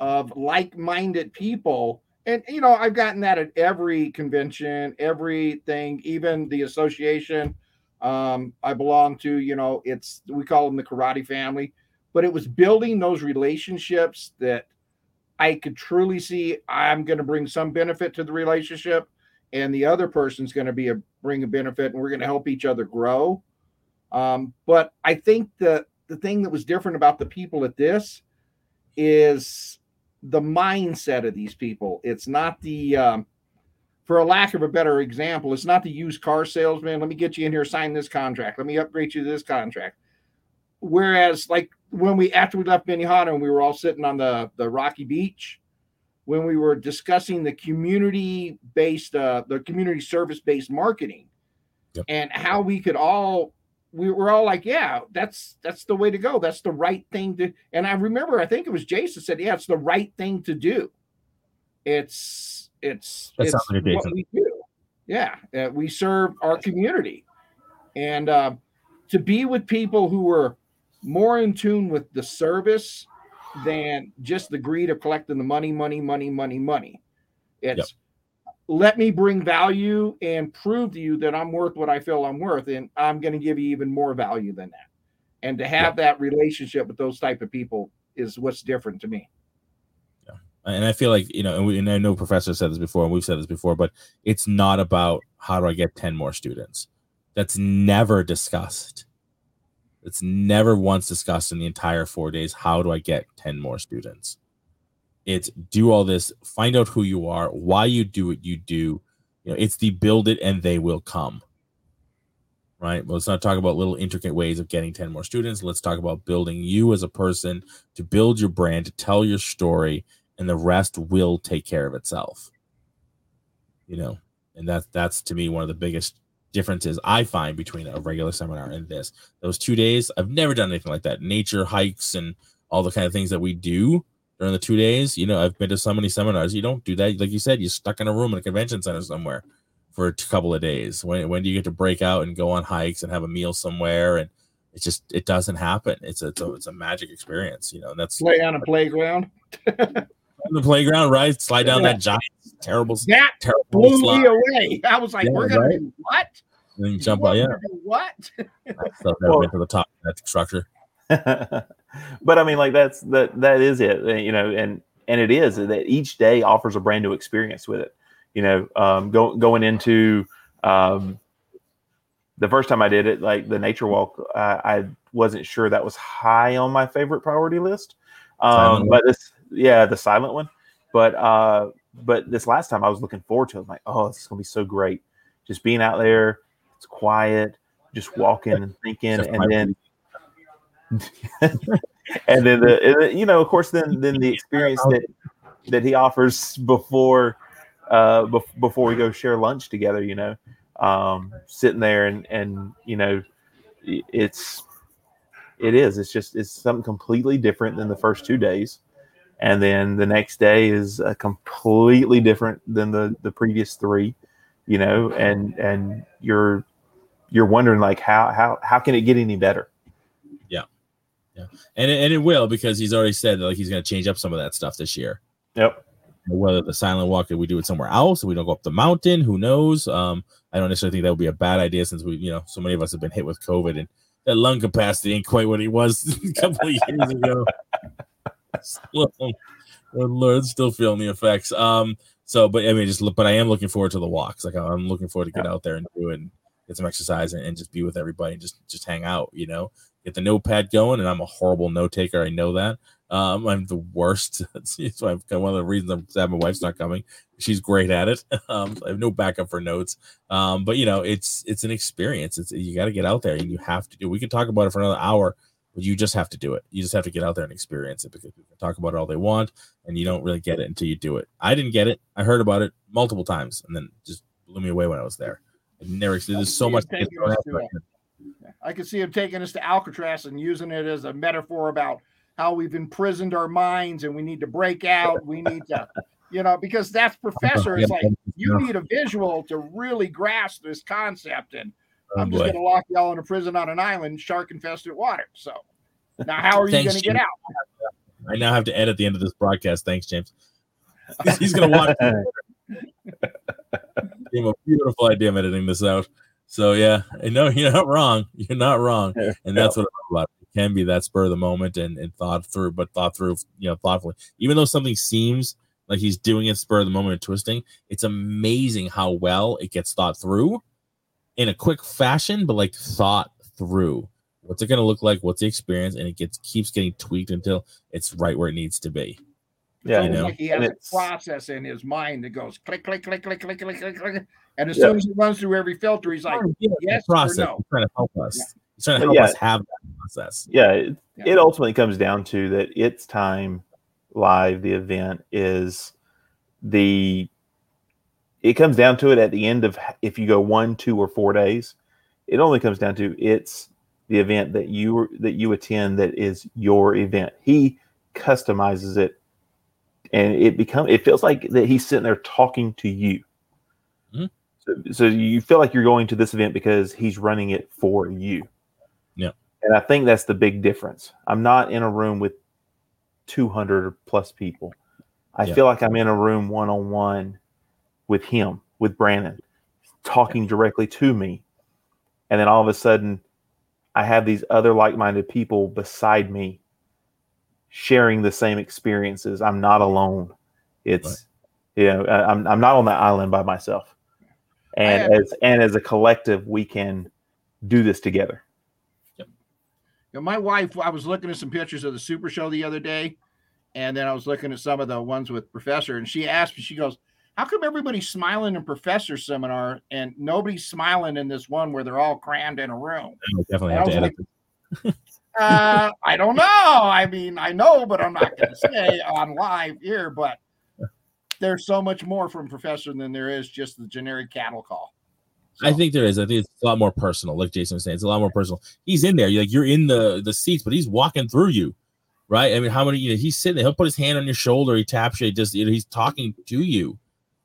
of like-minded people. And you know, I've gotten that at every convention, everything, even the association um I belong to, you know, it's we call them the karate family, but it was building those relationships that I could truly see I'm going to bring some benefit to the relationship and the other person's going to be a bring a benefit and we're going to help each other grow. Um, but i think the the thing that was different about the people at this is the mindset of these people. It's not the um, for a lack of a better example it's not the used car salesman let me get you in here sign this contract. Let me upgrade you to this contract. Whereas like when we after we left Benihana and we were all sitting on the the rocky beach when we were discussing the community based uh the community service based marketing Yep. and how we could all we were all like yeah that's that's the way to go. That's the right thing to and i remember i think it was jason said yeah it's the right thing to do. It's it's That it's what we do. Yeah uh, we serve our community. And uh, to be with people who were more in tune with the service than just the greed of collecting the money, money, money, money, money. It's yep. let me bring value and prove to you that I'm worth what I feel I'm worth, and I'm going to give you even more value than that. And to have yep. that relationship with those type of people is what's different to me. Yeah, and I feel like you know, and, we, and I know Professor said this before, and we've said this before, but it's not about how do I get ten more students. That's never discussed it's never once discussed in the entire four days. How do I get 10 more students? It's do all this, find out who you are, why you do what you do. You know, it's the build it and they will come. Right. Well, let's not talk about little intricate ways of getting 10 more students. Let's talk about building you as a person to build your brand, to tell your story, and the rest will take care of itself. You know, and that's that's to me one of the biggest differences I find between a regular seminar and this. Those two days, I've never done anything like that. Nature hikes and all the kind of things that we do during the two days. You know, I've been to so many seminars. You don't do that. Like you said, you're stuck in a room in a convention center somewhere for a couple of days. When when do you get to break out and go on hikes and have a meal somewhere? And it just it doesn't happen. It's a it's a, it's a magic experience. You know, and that's play on a playground. on the playground, right? Slide down yeah. that giant, terrible, that terrible blew slide. me away. I was like, yeah, "We're gonna right? do what?" And then you jump out, yeah. What? Stuff never well, to the top of that structure. but I mean, like that's that that is it, uh, you know, and and it is that each day offers a brand new experience with it. You know, um, go, going into um, the first time I did it, like the nature walk, uh, I wasn't sure that was high on my favorite priority list. Um, but this yeah, the silent one. But uh, but this last time I was looking forward to it. I'm like, oh, this is gonna be so great. Just being out there, it's quiet, just walking and thinking, and then and then the you know, of course, then then the experience that that he offers before uh before we go share lunch together, you know, um, sitting there and and you know, it's it is it's just it's something completely different than the first two days and then the next day is a completely different than the the previous three you know and and you're you're wondering like how how how can it get any better? Yeah. Yeah. And it, and it will because he's already said that like he's going to change up some of that stuff this year. Yep. Whether the silent walk that we do it somewhere else we don't go up the mountain who knows? Um i don't necessarily think that would be a bad idea since we you know so many of us have been hit with covid and that lung capacity ain't quite what it was a couple of years ago still, Lord, still feeling the effects. Um, so, but I mean, just look, but I am looking forward to the walks. Like I'm looking forward to get out there and do it and get some exercise and, and just be with everybody and just just hang out. You know, get the notepad going. And I'm a horrible note taker. I know that. Um, I'm the worst. I've one of the reasons I'm sad my wife's not coming. She's great at it. Um, I have no backup for notes. Um, but you know, it's it's an experience. It's you got to get out there and you have to do. We could talk about it for another hour but you just have to do it. You just have to get out there and experience it because people talk about it all they want, and you don't really get it until you do it. I didn't get it. I heard about it multiple times, and then just blew me away when I was there. I never. There's so much. I could see him taking us to Alcatraz and using it as a metaphor about how we've imprisoned our minds and we need to break out. We need to, you know, because that's professor is like you need a visual to really grasp this concept and I'm just going to lock y'all in a prison on an island, shark infested water. So now, how are you going to get out? I now have to edit the end of this broadcast. Thanks, James. He's going to watch. Gave a beautiful idea. Editing this out. So yeah, no, you're not wrong. You're not wrong, and that's what I'm about. It can be that spur of the moment and, and thought through, but thought through, you know, thoughtfully. Even though something seems like he's doing it spur of the moment and twisting, it's amazing how well it gets thought through in a quick fashion, but like thought through. What's it going to look like? What's the experience? And it gets keeps getting tweaked until it's right where it needs to be. Yeah, you know? like he has a process in his mind that goes click, click, click, click, click, click, click, click. And as yeah. soon as he runs through every filter, he's like, yeah, yes process. or no. Trying to help us. Yeah. To help yeah, us have that process. Yeah it, yeah, it ultimately comes down to that. It's time live. The event is the it comes down to it at the end of if you go one, two, or four days, it only comes down to it's the event that you that you attend that is your event. He customizes it, and it become it feels like that he's sitting there talking to you. Mm-hmm. So, so you feel like you're going to this event because he's running it for you. Yeah, and I think that's the big difference. I'm not in a room with 200 plus people. I Yeah. feel like I'm in a room one on one with him, with Brandon, talking directly to me. And then all of a sudden, I have these other like minded people beside me sharing the same experiences. I'm not alone. It's, you know, I'm, I'm not on that island by myself. And as, and as a collective, we can do this together. You know, my wife, I was looking at some pictures of the Super Show the other day, and then I was looking at some of the ones with Professor, and she asked me, she goes, "How come everybody's smiling in Professor seminar and nobody's smiling in this one where they're all crammed in a room?" I definitely have to like. Uh, I don't know. I mean, I know, but I'm not going to say on live here. But there's so much more from Professor than there is just the generic cattle call. I think there is. I think it's a lot more personal. Like Jason was saying, it's a lot more personal. He's in there. You're like you're in the the seats, but he's walking through you, right? I mean, how many? You know, he's sitting there. He'll put his hand on your shoulder. He taps you. He just you know, he's talking to you.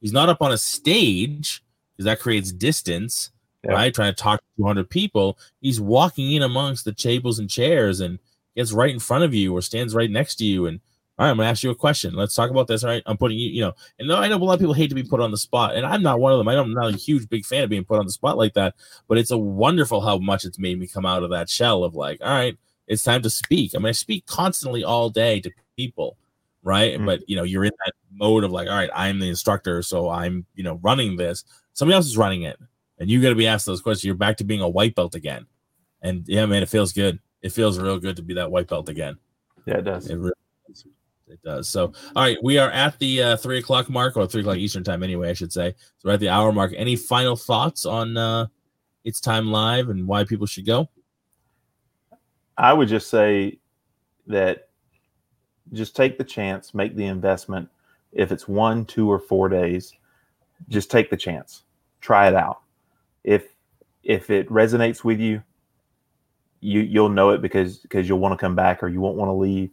He's not up on a stage because that creates distance, Yeah. right? Trying to talk to 200 people. He's walking in amongst the tables and chairs and gets right in front of you or stands right next to you and. All right, I'm gonna ask you a question. Let's talk about this. All right, I'm putting you, you know, and I know a lot of people hate to be put on the spot, and I'm not one of them. I'm not a huge big fan of being put on the spot like that but it's a wonderful how much it's made me come out of that shell of like, all right, it's time to speak. I mean, I speak constantly all day to people, right? Mhm. But you know, you're in that mode of like, all right, I'm the instructor, so I'm you know running this. Somebody else is running it, and you got to be asked those questions. You're back to being a white belt again, and yeah, man, it feels good. It feels real good to be that white belt again. Yeah, it does. It really does. It does. So, all right, we are at the uh, three o'clock mark, or three o'clock Eastern time, anyway. I should say. So we're at the hour mark. Any final thoughts on uh, it's time live and why people should go? I would just say that just take the chance, make the investment. If it's one, two, or four days, just take the chance. Try it out. If if it resonates with you, you you'll know it because because you'll want to come back or you won't want to leave.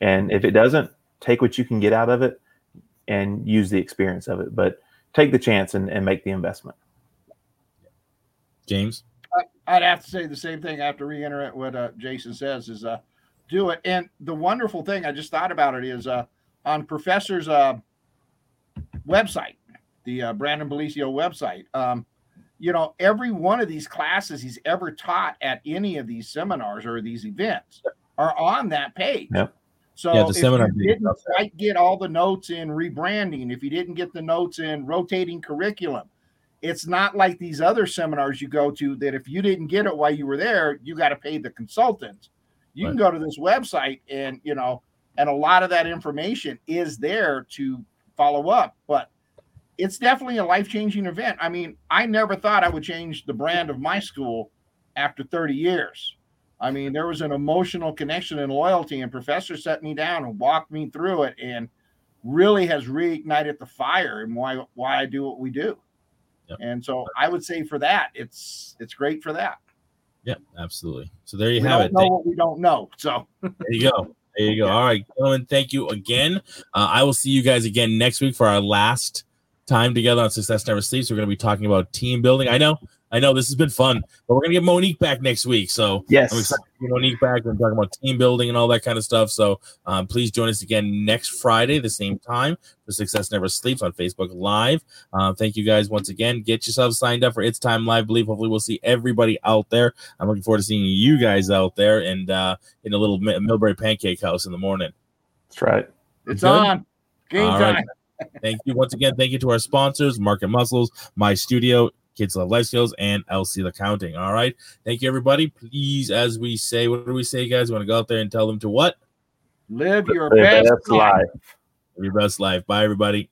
And if it doesn't, take what you can get out of it and use the experience of it. But take the chance and, and make the investment. James. I'd have to say the same thing. I have to reiterate what uh, Jason says is uh, do it. And the wonderful thing I just thought about it is uh, on Professor's uh, website, the uh, Brandon Belicio website. Um, you know, every one of these classes he's ever taught at any of these seminars or these events are on that page. Yep. So Yeah, the if seminar you didn't quite get all the notes in rebranding, if you didn't get the notes in rotating curriculum, it's not like these other seminars you go to that if you didn't get it while you were there, you got to pay the consultants. You can go to this website and you know, and a lot of that information is there to follow up. But it's definitely a life changing event. I mean, I never thought I would change the brand of my school after 30 years. I mean, there was an emotional connection and loyalty, and Professor set me down and walked me through it, and really has reignited the fire and why why I do what we do. Yep. And so I would say for that, it's it's great for that. Yeah, absolutely. So there you we have it. know Thank- what we don't know. So There you go. There you go. All right, gentlemen, thank you again. Uh, I will see you guys again next week for our last time together on Success Never Sleeps. We're going to be talking about team building. I know, I know this has been fun, but we're going to get Monique back next week. So Yes. I'm excited to get Monique back. We're talking about team building and all that kind of stuff. So um, please join us again next Friday, the same time for Success Never Sleeps on Facebook Live. Uh, thank you guys once again. Get yourselves signed up for It's Time Live. Believe hopefully we'll see everybody out there. I'm looking forward to seeing you guys out there and uh, in a little Mi- Millbrae Pancake House in the morning. That's right. it's Good. on game All time. right. Thank you once again. Thank you to our sponsors, Market Muscles, My Studio, Kids Love Life Skills, and LC Counting. All right. Thank you, everybody. Please, as we say, what do we say, guys? We want to go out there and tell them to what? Live your Live best best life. life. Live your best life. Bye, everybody.